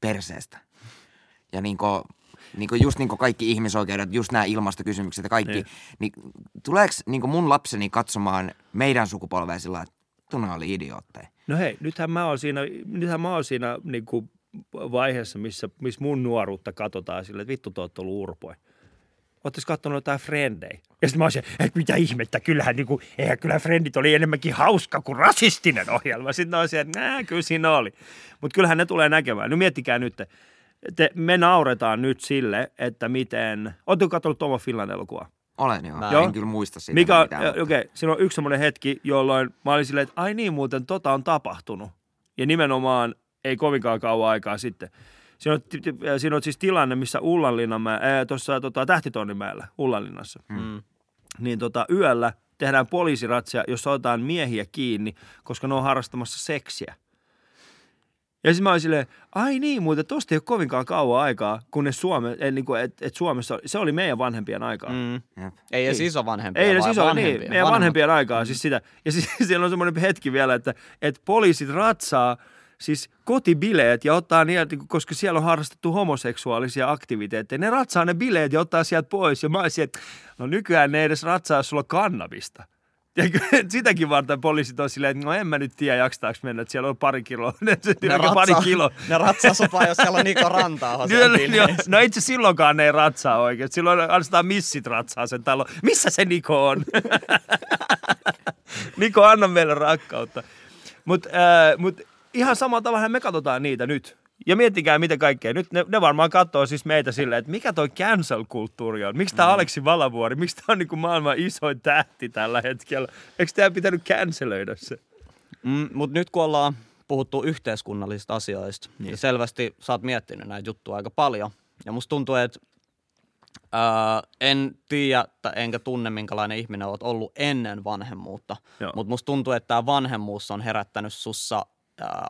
perseestä. Ja niin kuin, niin kuin just niin kuin kaikki ihmisoikeudet, just nämä ilmastokysymykset ja kaikki. Niin. Niin, tuleeko niin kuin mun lapseni katsomaan meidän sukupolvea sillä että tuna oli idiootteja? No hei, nythän mä oon siinä, nythän mä oon siinä niin kuin vaiheessa, missä, missä mun nuoruutta katsotaan sille, että vittu te ootte ollut urpoja. Ootteko katsonut jotain frendejä? Ja sitten mä olisin, että mitä ihmettä, kyllähän niin kuin, eihän kyllä Frendit oli enemmänkin hauska kuin rasistinen ohjelma. Sitten mä olisin, että nää, kyllä siinä oli. Mutta kyllähän ne tulee näkemään. No miettikää nyt, te, me nauretaan nyt sille, että miten, ootteko katsonut Tomo Finland elokuvaa? Olen joo. Mä joo. en kyllä muista siitä Mikä, mitään. okei, okay, siinä on yksi semmoinen hetki, jolloin mä olin silleen, että ai niin muuten, tota on tapahtunut. Ja nimenomaan ei kovinkaan kauan aikaa sitten. Siinä on, siinä on siis tilanne, missä Ullanlinnanmäellä, tuossa tota, Tähtitonnimäellä, Ullanlinnassa, Mm. niin tota, yöllä tehdään poliisiratsia, jossa otetaan miehiä kiinni, koska ne on harrastamassa seksiä. Ja sitten mä olin silleen, ai niin, muuten tosta ei ole kovinkaan kauan aikaa, kunnes Suome, et, niin kuin, et, et Suomessa, se oli meidän vanhempien aikaa. Mm. Jep. Ei edes Ei. iso vanhempia, Ei edes vaan iso, vanhempia. niin, meidän vanhempien aikaa, siis sitä. Ja siis (laughs) siellä on semmoinen hetki vielä, että, että poliisit ratsaa siis kotibileet ja ottaa niiltä, koska siellä on harrastettu homoseksuaalisia aktiviteetteja. Ne ratsaa ne bileet ja ottaa sieltä pois. Ja mä olisin, että no nykyään ne ei edes ratsaa, jos sulla on kannabista. Ja (laughs) sitäkin varten poliisit on silleen, että no en mä nyt tiedä, jaksataanko mennä, että siellä on pari kiloa. (laughs) Ne, Ne, pari ratsaa, kiloa. ne ratsaa vaan, jos siellä on Niko Rantaa (laughs) bileissä. No itse silloinkaan ne ei ratsaa oikein. Silloin ainoastaan missit ratsaa sen talon. Missä se Niko on? Niko, anna meille rakkautta. Mutta äh, mut ihan samalla tavalla me katsotaan niitä nyt. Ja miettikää mitä kaikkea. Nyt ne, ne varmaan katsoo siis meitä silleen, että mikä toi cancel-kulttuuri on. Miksi tämä Aleksi Valavuori, miksi tämä on niinku maailman isoin tähti tällä hetkellä? Eikö tämä pitänyt cancelöidä se? Mm, Mutta nyt kun ollaan puhuttu yhteiskunnallisista asioista, niin. ja selvästi sä oot miettinyt näitä juttuja aika paljon. Ja musta tuntuu, että ää, en tiedä tai enkä tunne, minkälainen ihminen oot ollut ennen vanhemmuutta. Mutta musta tuntuu, että tämä vanhemmuus on herättänyt sussa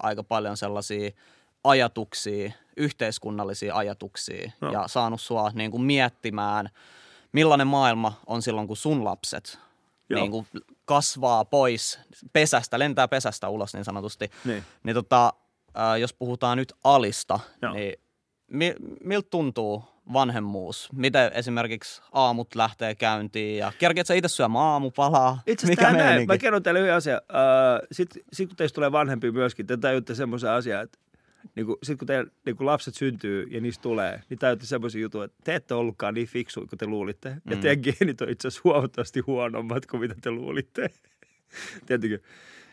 aika paljon sellaisia ajatuksia, yhteiskunnallisia ajatuksia Joo. ja saanut sua niin kuin miettimään, millainen maailma on silloin, kun sun lapset Joo. niin kuin kasvaa pois pesästä, lentää pesästä ulos niin sanotusti. Niin. Niin tota, jos puhutaan nyt alista, Joo. niin mi- miltä tuntuu vanhemmuus? Miten esimerkiksi aamut lähtee käyntiin ja kerkeet sä itse syömään aamupalaa? Itse tämä näin. Mä kerron teille yhden asian. Sitten sit kun teistä tulee vanhempi myöskin, te tajutte semmoisen asian, että niinku, sit kun teidän niinku lapset syntyy ja niistä tulee, niin tajutte semmoisen jutun, että te ette ollutkaan niin fiksuja kuin te luulitte. Ja Mm. teidän geenit on itse asiassa huomattavasti huonommat kuin mitä te luulitte. (laughs) Tiedättekö?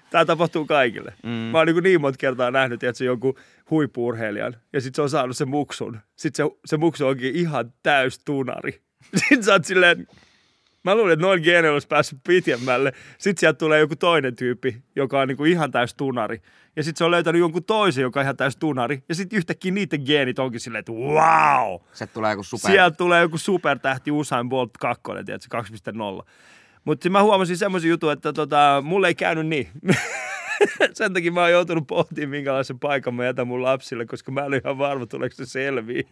Tämä tapahtuu kaikille. Mm. Mä oon niin, niin monta kertaa nähnyt, että se jonkun huippuurheilijan ja sitten se on saanut sen muksun. Sitten se, se muksu onkin ihan täys tunari. (laughs) Sitten sä oot silleen, Mä luulin, että noin geeneillä olisi päässyt pitemmälle. Sitten sieltä tulee joku toinen tyyppi, joka on niinku ihan täys tunari. Ja sitten se on löytänyt jonkun toisen, joka on ihan täys tunari. Ja sitten yhtäkkiä niiden geenit onkin silleen, että wow! Se tulee joku super... Sieltä tulee joku supertähti Usain Bolt 2, tiedätkö, 2.0. Mutta mä huomasin semmoisen jutun, että tota, mulle ei käynyt niin. (laughs) Sen takia mä oon joutunut pohtimaan, minkälaisen paikan mä jätän mun lapsille, koska mä en ole ihan varma, tuleeko se selviä.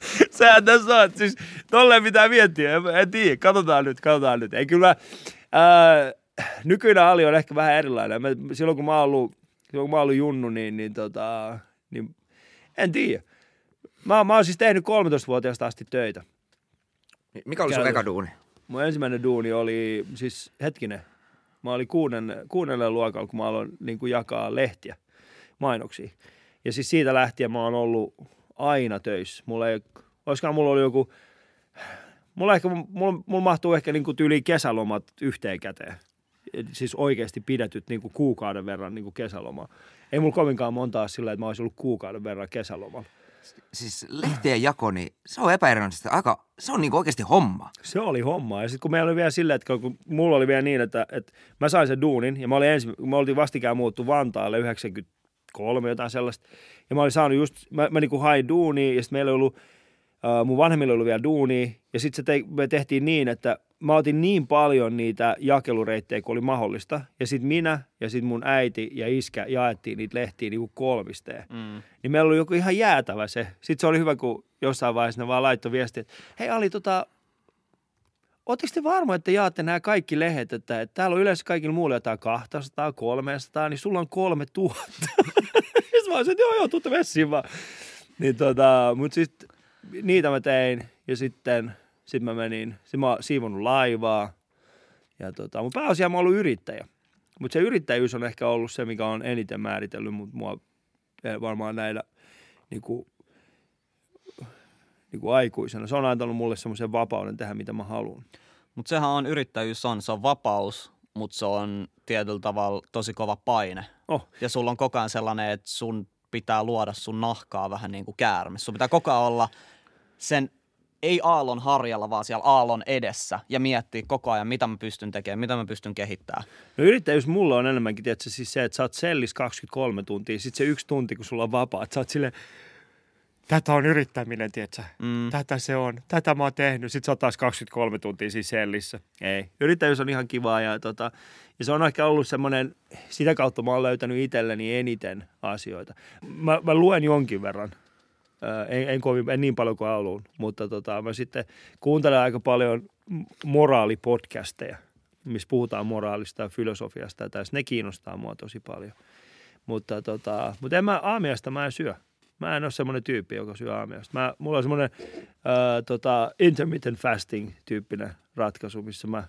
(laughs) Sehän tässä on. Siis tolleen pitää miettiä. En, en tiedä. Katsotaan nyt, katsotaan nyt. Ei kyllä, ää, nykyinen Ali on ehkä vähän erilainen. Mä, silloin kun mä oon ollut, silloin kun mä oon ollut junnu, niin, niin, tota, niin en tiedä. Mä, mä oon siis tehnyt 13-vuotiaasta asti töitä. Mikä oli sun eka duuni? Mun ensimmäinen duuni oli, siis hetkinen, mä olin kuunnen, kuudennella luokalla, kun mä aloin niin kuin jakaa lehtiä, mainoksia. Ja siis siitä lähtien mä oon ollut aina töissä. Mulla ei, olisikohan mulla oli joku, mulla, ehkä, mulla, mulla mahtuu ehkä niin kuin tyyli kesälomat yhteen käteen. Et Siis oikeasti pidetyt niin kuin kuukauden verran niin kuin kesälomaa. Ei mulla kovinkaan montaa sillä, että mä olisin ollut kuukauden verran kesälomalla. Siis lehtien jako, niin se on epäiräisesti aika, se on niinku oikeasti homma. Se oli homma. Ja sitten kun meillä oli vielä silleen, että kun mulla oli vielä niin, että, että mä sain sen duunin ja mä olin ensi, me oltiin vastikään muuttu Vantaalle 93 jotain sellaista. Ja mä olin saanut just, mä, mä niinku hain duunia ja sitten meillä oli ollut, uh, mun vanhemmilla oli vielä duunia. Ja sitten te, me tehtiin niin, että mä otin niin paljon niitä jakelureittejä kuin oli mahdollista. Ja sitten minä ja sitten mun äiti ja iskä jaettiin niitä lehtiä niinku kolmisteen. Mm. Niin meillä oli joku ihan jäätävä se. Sitten se oli hyvä, kun jossain vaiheessa ne vaan laittoi viestiä, että hei Ali, tota, Oletteko te varma, että jaatte nämä kaikki lehdet, että, että täällä on yleensä kaikilla muilla jotain 200, 300, niin sulla on 3000. (laughs) Sitten mä olisin, että joo, joo, tuutte messiin vaan. Niin tota, mutta sitten niitä mä tein ja sitten sit mä menin, sit mä oon siivonnut laivaa. Ja tota, mun pääasiassa mä oon ollut yrittäjä. Mutta se yrittäjyys on ehkä ollut se, mikä on eniten määritellyt mut mua eh, varmaan näillä niin kuin, niin kuin aikuisena. Se on antanut mulle semmoisen vapauden tehdä, mitä mä haluan. Mutta sehän on yrittäjyys on, se on vapaus, mutta se on tietyllä tavalla tosi kova paine. Oh. Ja sulla on koko ajan sellainen, että sun pitää luoda sun nahkaa vähän niin kuin käärme. Sun pitää koko ajan olla sen, ei aallon harjalla, vaan siellä aallon edessä ja miettiä koko ajan, mitä mä pystyn tekemään, mitä mä pystyn kehittämään. No yrittäjyys mulla on enemmänkin, tiedätkö, siis se, että sä oot sellis 23 tuntia, sit se yksi tunti, kun sulla on vapaa, että sä oot silleen, tätä on yrittäminen, tiedätkö? Mm. Tätä se on. Tätä mä oon tehnyt. Sitten sä oot taas 23 tuntia siis sellissä. Ei. Yrittäjyys on ihan kivaa ja, tota, ja se on ehkä ollut semmoinen, sitä kautta mä oon löytänyt itselleni eniten asioita. Mä, mä luen jonkin verran. Ää, en, en, kovin, en niin paljon kuin haluan, mutta tota, mä sitten kuuntelen aika paljon moraalipodcasteja, missä puhutaan moraalista ja filosofiasta ja tässä. Ne kiinnostaa mua tosi paljon. Mutta, tota, mutta en mä, aamiasta mä en syö. Mä en ole semmoinen tyyppi, joka syö aamiaista. Mä, mulla on semmoinen ää, tota, intermittent fasting tyyppinen ratkaisu, missä mä,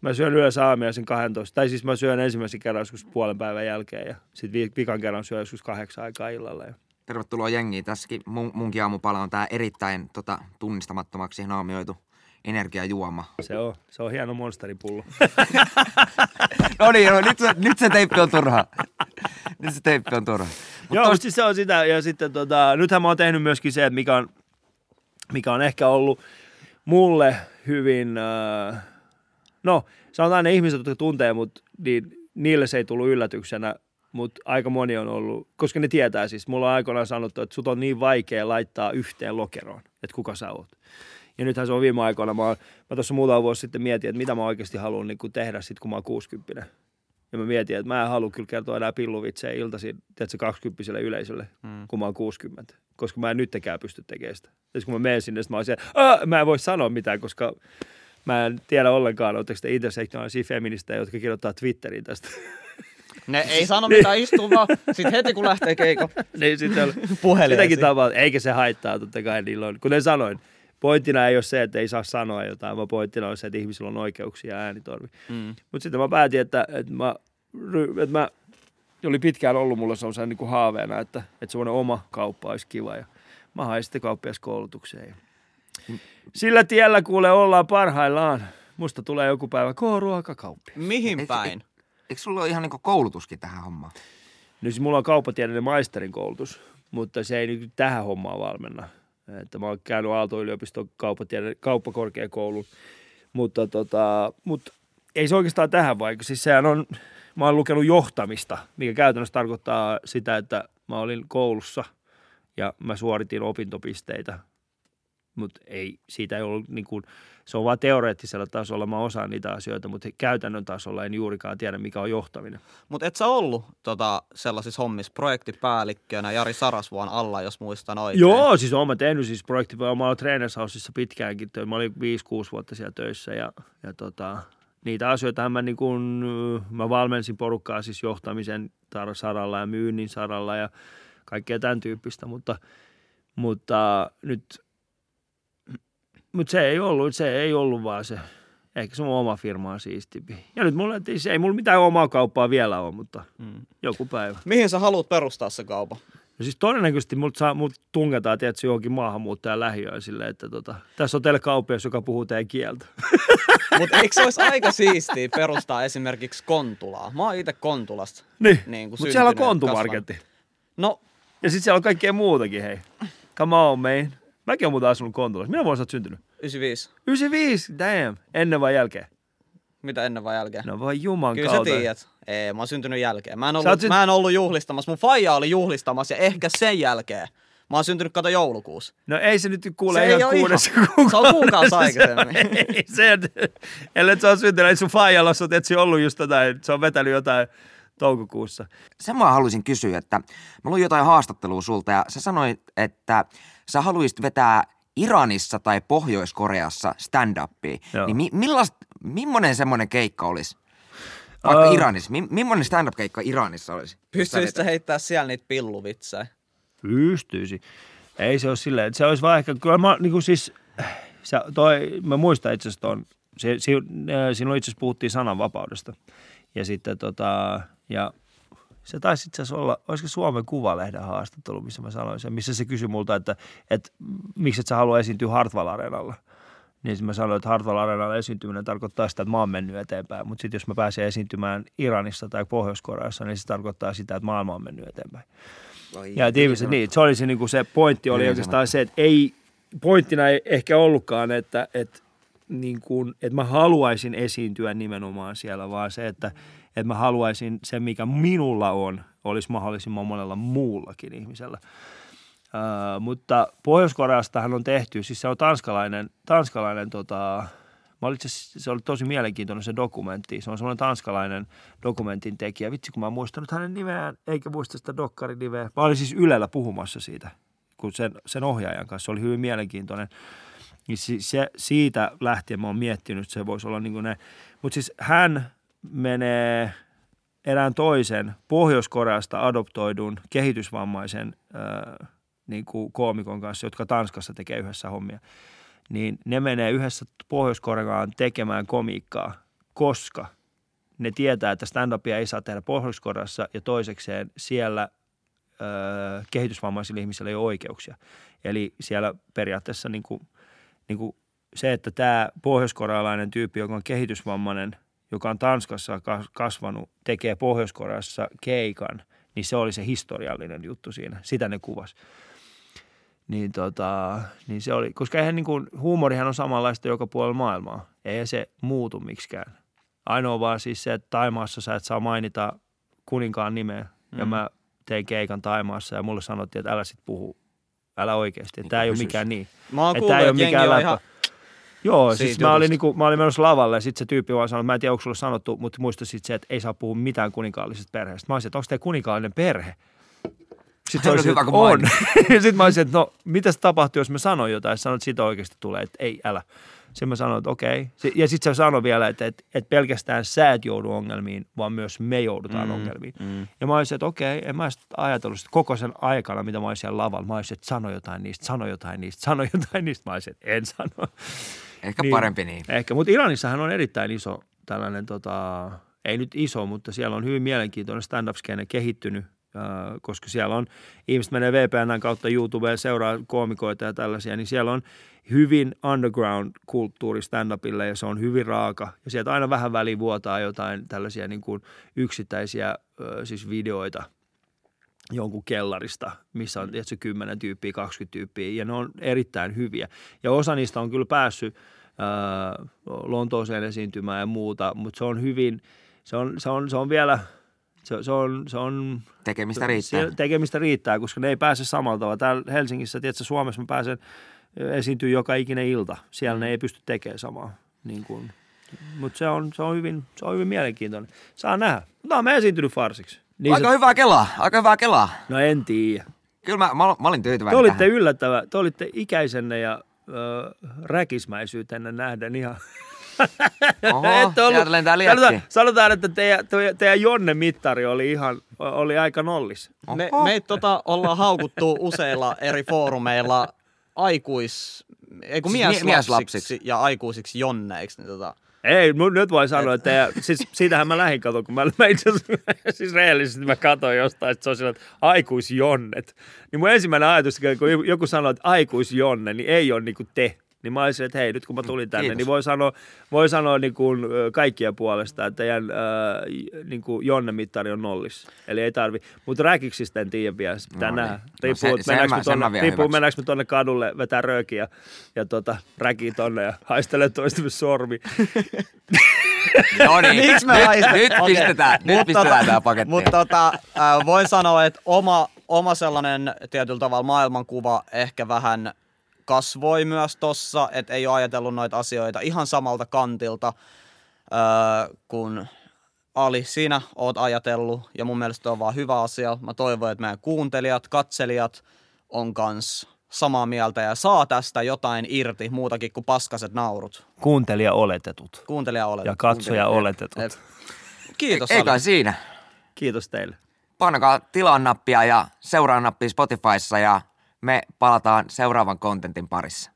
mä syön yleensä aamiaisen 12. Tai siis mä syön ensimmäisen kerran joskus puolen päivän jälkeen ja sitten vikan kerran syön joskus kahdeksan aikaa illalla. Ja Tervetuloa jengiin. Tässäkin mun, munkin aamupala on tää erittäin tota, tunnistamattomaksi naamioitu energiajuoma. se on, se on hieno monsteripullo. (laughs) No niin, no, nyt, se, nyt se teippi on turha. Nyt se teippi on turha. Joo, tos- siis se on sitä. Ja sitten tota, nythän mä oon tehnyt myöskin se, että mikä on, mikä on ehkä ollut mulle hyvin, äh, no sanotaan ne ihmiset, jotka tuntee mut, niin niille se ei tullut yllätyksenä, mutta aika moni on ollut, koska ne tietää siis, mulla on aikoinaan sanottu, että sut on niin vaikea laittaa yhteen lokeroon, että kuka sä oot. Ja nythän se on viime aikoina, mä, oon- mä tuossa muutama vuosi sitten mietin, että mitä mä oikeasti haluan niin tehdä sitten, kun mä oon 60 ja mä mietin, että mä en halua kyllä kertoa enää pilluvitsejä iltaisin, tiedätkö, 20 yleisölle, mm. kun mä oon 60. Koska mä en nyttekään pysty tekemään sitä. Ja sit kun mä menen sinne, mä oon siellä, mä en voi sanoa mitään, koska mä en tiedä ollenkaan, oletteko te intersektionaalisia feministejä, jotka kirjoittaa Twitteriin tästä. Ne ei sano mitään, istuu vaan. Sitten heti kun lähtee keiko, niin sitten on sitäkin tavalla, eikä se haittaa, totta kai niillä on. Kuten sanoin, pointtina ei ole se, että ei saa sanoa jotain, vaan pointtina on se, että ihmisillä on oikeuksia ja äänitorvi. Mm. Mutta sitten mä päätin, että, että, mä, että mä oli pitkään ollut mulla sellaisen niin kuin haaveena, että, että semmoinen oma kauppa olisi kiva. Ja mä hain sitten kauppiaskoulutukseen. Ja sillä tiellä kuule ollaan parhaillaan. Musta tulee joku päivä K-ruokakauppi. Mihin Eikö- päin? Eikö sulla ole ihan niinku koulutuskin tähän hommaan? No siis mulla on kauppatieteiden maisterin koulutus, mutta se ei nyt tähän hommaan valmenna. Että mä oon käynyt Aalto-yliopiston kauppakorkeakoulun, mutta tota, mut ei se oikeastaan tähän vaikka. Siis sehän on, mä oon lukenut johtamista, mikä käytännössä tarkoittaa sitä, että mä olin koulussa ja mä suoritin opintopisteitä, mutta ei, siitä ei ollut niin kuin, se on vaan teoreettisella tasolla, mä osaan niitä asioita, mutta käytännön tasolla en juurikaan tiedä, mikä on johtaminen. Mutta et sä ollut tota, sellaisissa hommissa projektipäällikkönä Jari Sarasvuon alla, jos muistan oikein. Joo, siis oon mä tehnyt siis projekti, mä oon pitkäänkin, mä olin 5-6 vuotta siellä töissä ja, ja tota, niitä asioita mä, niin kun, mä valmensin porukkaa siis johtamisen saralla ja myynnin saralla ja kaikkea tämän tyyppistä, mutta, mutta nyt mutta se ei ollut, se ei ollut vaan se, ehkä se mun oma firma on siistimpi. Ja nyt mulla, se ei mulla mitään omaa kauppaa vielä ole, mutta Mm. joku päivä. Mihin sä haluat perustaa se kaupan? No siis todennäköisesti mut, saa, mut tungetaan tietysti johonkin maahanmuuttajan lähiöön silleen, että tota, tässä on teille kauppias, joka puhuu teidän kieltä. (laughs) Mutta eikö se olisi aika siistiä perustaa esimerkiksi Kontulaa? Mä oon itse Kontulasta. Niin, Niin kuin mutta siellä on kontumarketti. No, Ja sitten siellä on kaikkea muutakin, hei. Come on, man. Mäkin olen muuten asunut Kontulassa. Minä vuonna sä oot syntynyt? 95. 95, damn. Ennen vai jälkeen? Mitä ennen vai jälkeen? No vai juman Kyllä kautta. sä tiedät. Ei, mä oon syntynyt jälkeen. Mä en, ollut, syn- mä en ollut juhlistamassa. Mun faija oli juhlistamassa ja ehkä sen jälkeen. Mä oon syntynyt kato joulukuussa. No ei se nyt kuule Se ei ihan kuudessa ihan- kuukaudessa. se on kuukausi (laughs) aikaisemmin. ei, se, ellei se on syntynyt, ei sun faijalla, sä oot etsi ollut just jotain, se on vetänyt jotain toukokuussa. Sen mä haluaisin kysyä, että mä luin jotain haastattelua sulta ja sä sanoit, että sä haluaisit vetää Iranissa tai Pohjois-Koreassa stand-upia. Joo. Niin mi- millast, millainen semmoinen keikka olisi? Vaikka Öö. Iranissa. Mi- millainen stand-up-keikka Iranissa olisi? Pystyisit sä heittää siellä niitä pilluvitsejä? Pystyisi. Ei se ole silleen, että se olisi vaan ehkä, kyllä mä niin kuin siis, se, toi, mä muistan itse asiassa ton, se, si, äh, silloin itse asiassa puhuttiin sananvapaudesta. Ja sitten tota, ja se taisi itse asiassa olla, olisiko Suomen Kuvalehden haastattelu, missä mä sanoin sen, missä se kysyi multa, että, että miksi et sä halua esiintyä Hartwall Areenalla. Niin mä sanoin, että Hartwall Areenalla esiintyminen tarkoittaa sitä, että mä oon mennyt eteenpäin. Mutta sitten jos mä pääsen esiintymään Iranissa tai Pohjois-Koreassa, niin se tarkoittaa sitä, että maailma on mennyt eteenpäin. Ja et ihmiset, niin, se oli se, niin kuin se pointti oli Hyvin oikeastaan se, että ei, pointtina ei ehkä ollutkaan, että, että, niin kuin, että mä haluaisin esiintyä nimenomaan siellä, vaan se, että, että mä haluaisin se, mikä minulla on, olisi mahdollisimman monella muullakin ihmisellä. Uh, mutta Pohjois-Koreastahan on tehty, siis se on tanskalainen, tanskalainen tota, Mä olin itse se oli tosi mielenkiintoinen se dokumentti. Se on semmoinen tanskalainen dokumentin tekijä. Vitsi, kun mä en muistanut hänen nimeään, eikä muista sitä dokkarin nimeä. Mä olin siis Ylellä puhumassa siitä, kun sen, sen ohjaajan kanssa. Se oli hyvin mielenkiintoinen. Niin se, siitä lähtien mä oon miettinyt, että se voisi olla niin kuin ne. Mutta siis hän menee erään toisen Pohjois-Koreasta adoptoidun kehitysvammaisen äh, niin kuin koomikon kanssa, jotka Tanskassa tekee yhdessä hommia niin ne menee yhdessä Pohjois-Koreaan tekemään komiikkaa, koska ne tietää, että stand-upia ei saa tehdä Pohjois-Koreassa ja toisekseen siellä ö, kehitysvammaisilla ihmisillä ei ole oikeuksia. Eli siellä periaatteessa niin kuin, niin kuin se, että tämä pohjoiskorealainen tyyppi, joka on kehitysvammainen, joka on Tanskassa kas- kasvanut, tekee Pohjois-Koreassa keikan, niin se oli se historiallinen juttu siinä. Sitä ne kuvasi. Niin, tota, niin se oli, koska eihän niin kuin, huumorihan on samanlaista joka puolella maailmaa. Ei se muutu miksikään. Ainoa vaan siis se, että Taimaassa sä et saa mainita kuninkaan nimeä. Mm. Ja mä tein keikan Taimaassa ja mulle sanottiin, että älä sit puhu. Älä oikeasti. Tämä ei ole mikään niin. Mä oon Että kuullut, tää ei ole että jengi mikään on ihan... Joo, siis mä olin, niinku, mä olin menossa lavalle ja sitten se tyyppi vaan sanoi, että mä en tiedä, onko sulle sanottu, mutta muista sitten se, että ei saa puhua mitään kuninkaallisesta perheestä. Mä olisin, että onko teillä kuninkaallinen perhe? Sitten olisi, hyvä, kun on. (laughs) sitten mä olisin, että no, mitä tapahtuu, jos mä sanon jotain? Sanoit, että siitä oikeasti tulee, että ei, älä. Sitten mä sanoin, että okei. Ja sitten se sanoi vielä, että, että, että pelkästään sä et joudu ongelmiin, vaan myös me joudutaan mm, ongelmiin. Mm. Ja mä olisin, että okei, en mä ajatellut sitä koko sen aikana, mitä mä olisin siellä lavalla. Mä olisin, että sano jotain niistä, sano jotain niistä, sano jotain niistä. Mä olisin, että en sano. Ehkä parempi niin. Ehkä, mutta Iranissahan on erittäin iso tällainen, tota, ei nyt iso, mutta siellä on hyvin mielenkiintoinen stand-up-skene kehittynyt, koska siellä on, ihmiset menee VPNn kautta YouTubeen, seuraa koomikoita ja tällaisia, niin siellä on hyvin underground-kulttuuri stand-upille ja se on hyvin raaka. Ja sieltä aina vähän väliin vuotaa jotain tällaisia niin kuin yksittäisiä siis videoita jonkun kellarista, missä on tietysti 10 tyyppiä, 20 tyyppiä, ja ne on erittäin hyviä. Ja osa niistä on kyllä päässyt ää, Lontooseen esiintymään ja muuta, mutta se on hyvin, se on, se on, se on vielä, se, se on, se on Tekemistä riittää. se- tekemistä riittää, koska ne ei pääse samalla tavalla. Täällä Helsingissä, tiedätkö, Suomessa mä pääsen esiintyä joka ikinen ilta. Siellä ne ei pysty tekemään samaa. Niin kuin, mutta se on, se, on hyvin, se on hyvin mielenkiintoinen. Saa nähdä. No, mä esiintynyt farsiksi. Niin Aika se, hyvää kelaa, aika hyvää kelaa. no en tiedä. Kyllä mä, mä, mä olin Te tyytyväinen olitte tähän. yllättävä, te olitte ikäisenne ja ö, räkismäisyytenne nähden ihan... Oho, (laughs) Ette ollut- sanotaan, sanotaan, että teidän, teidän, Jonne-mittari oli ihan, oli aika nollis. Me, meitä tota, ollaan haukuttu useilla eri foorumeilla aikuis... Ei kun Siis mie- mieslapsiksi, mieslapsiksi. ja aikuisiksi jonneiksi. Niin tota, Ei, nyt voi sanoa, että teidän, siis siitähän mä lähdin katon, kun mä, mä itse asiassa, (laughs) siis rehellisesti mä katsoin jostain, että se on sillä, että aikuisjonnet. Niin mun ensimmäinen ajatus, kun joku sanoo, että aikuisjonne, niin ei ole niinku te. Niin mä olisin, että hei, nyt kun mä tulin tänne, Kiitos. niin voi sanoa, voi sanoa niin kuin, kaikkien puolesta, että teidän niin kuin Jonne-mittari on nollis. Eli ei tarvi. Mutta räkiksistä en tiedä vielä, pitää No nähdä. niin. No Riippuu, sen mennäänkö mä- me mä tonne, vielä riippuu, mennäänkö me tonne kadulle vetää röökiä ja tota, räkiä tonne ja haistelee toistemme sormi. (laughs) No niin, Miksi me nyt, nyt Okei. pistetään, nyt Mut pistetään tota- tää paketti. Mutta tota, äh, voin sanoa, että oma, oma sellainen tietyllä tavalla maailmankuva ehkä vähän kasvoi myös tossa, että ei ole ajatellut noita asioita ihan samalta kantilta äh, kun Ali, sinä oot ajatellut, ja mun mielestä on vaan hyvä asia. Mä toivon, että meidän kuuntelijat, katselijat on kans samaa mieltä ja saa tästä jotain irti muutakin kuin paskaset naurut. Kuuntelija oletetut Kuuntelija olet. ja katsoja oletetut. Et- Kiitos Ei kai Ali. siinä. Kiitos teille. Painakaa tilaa nappia ja seuraa nappia Spotifyssa ja me palataan seuraavan kontentin parissa.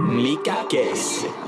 Mikä keissi?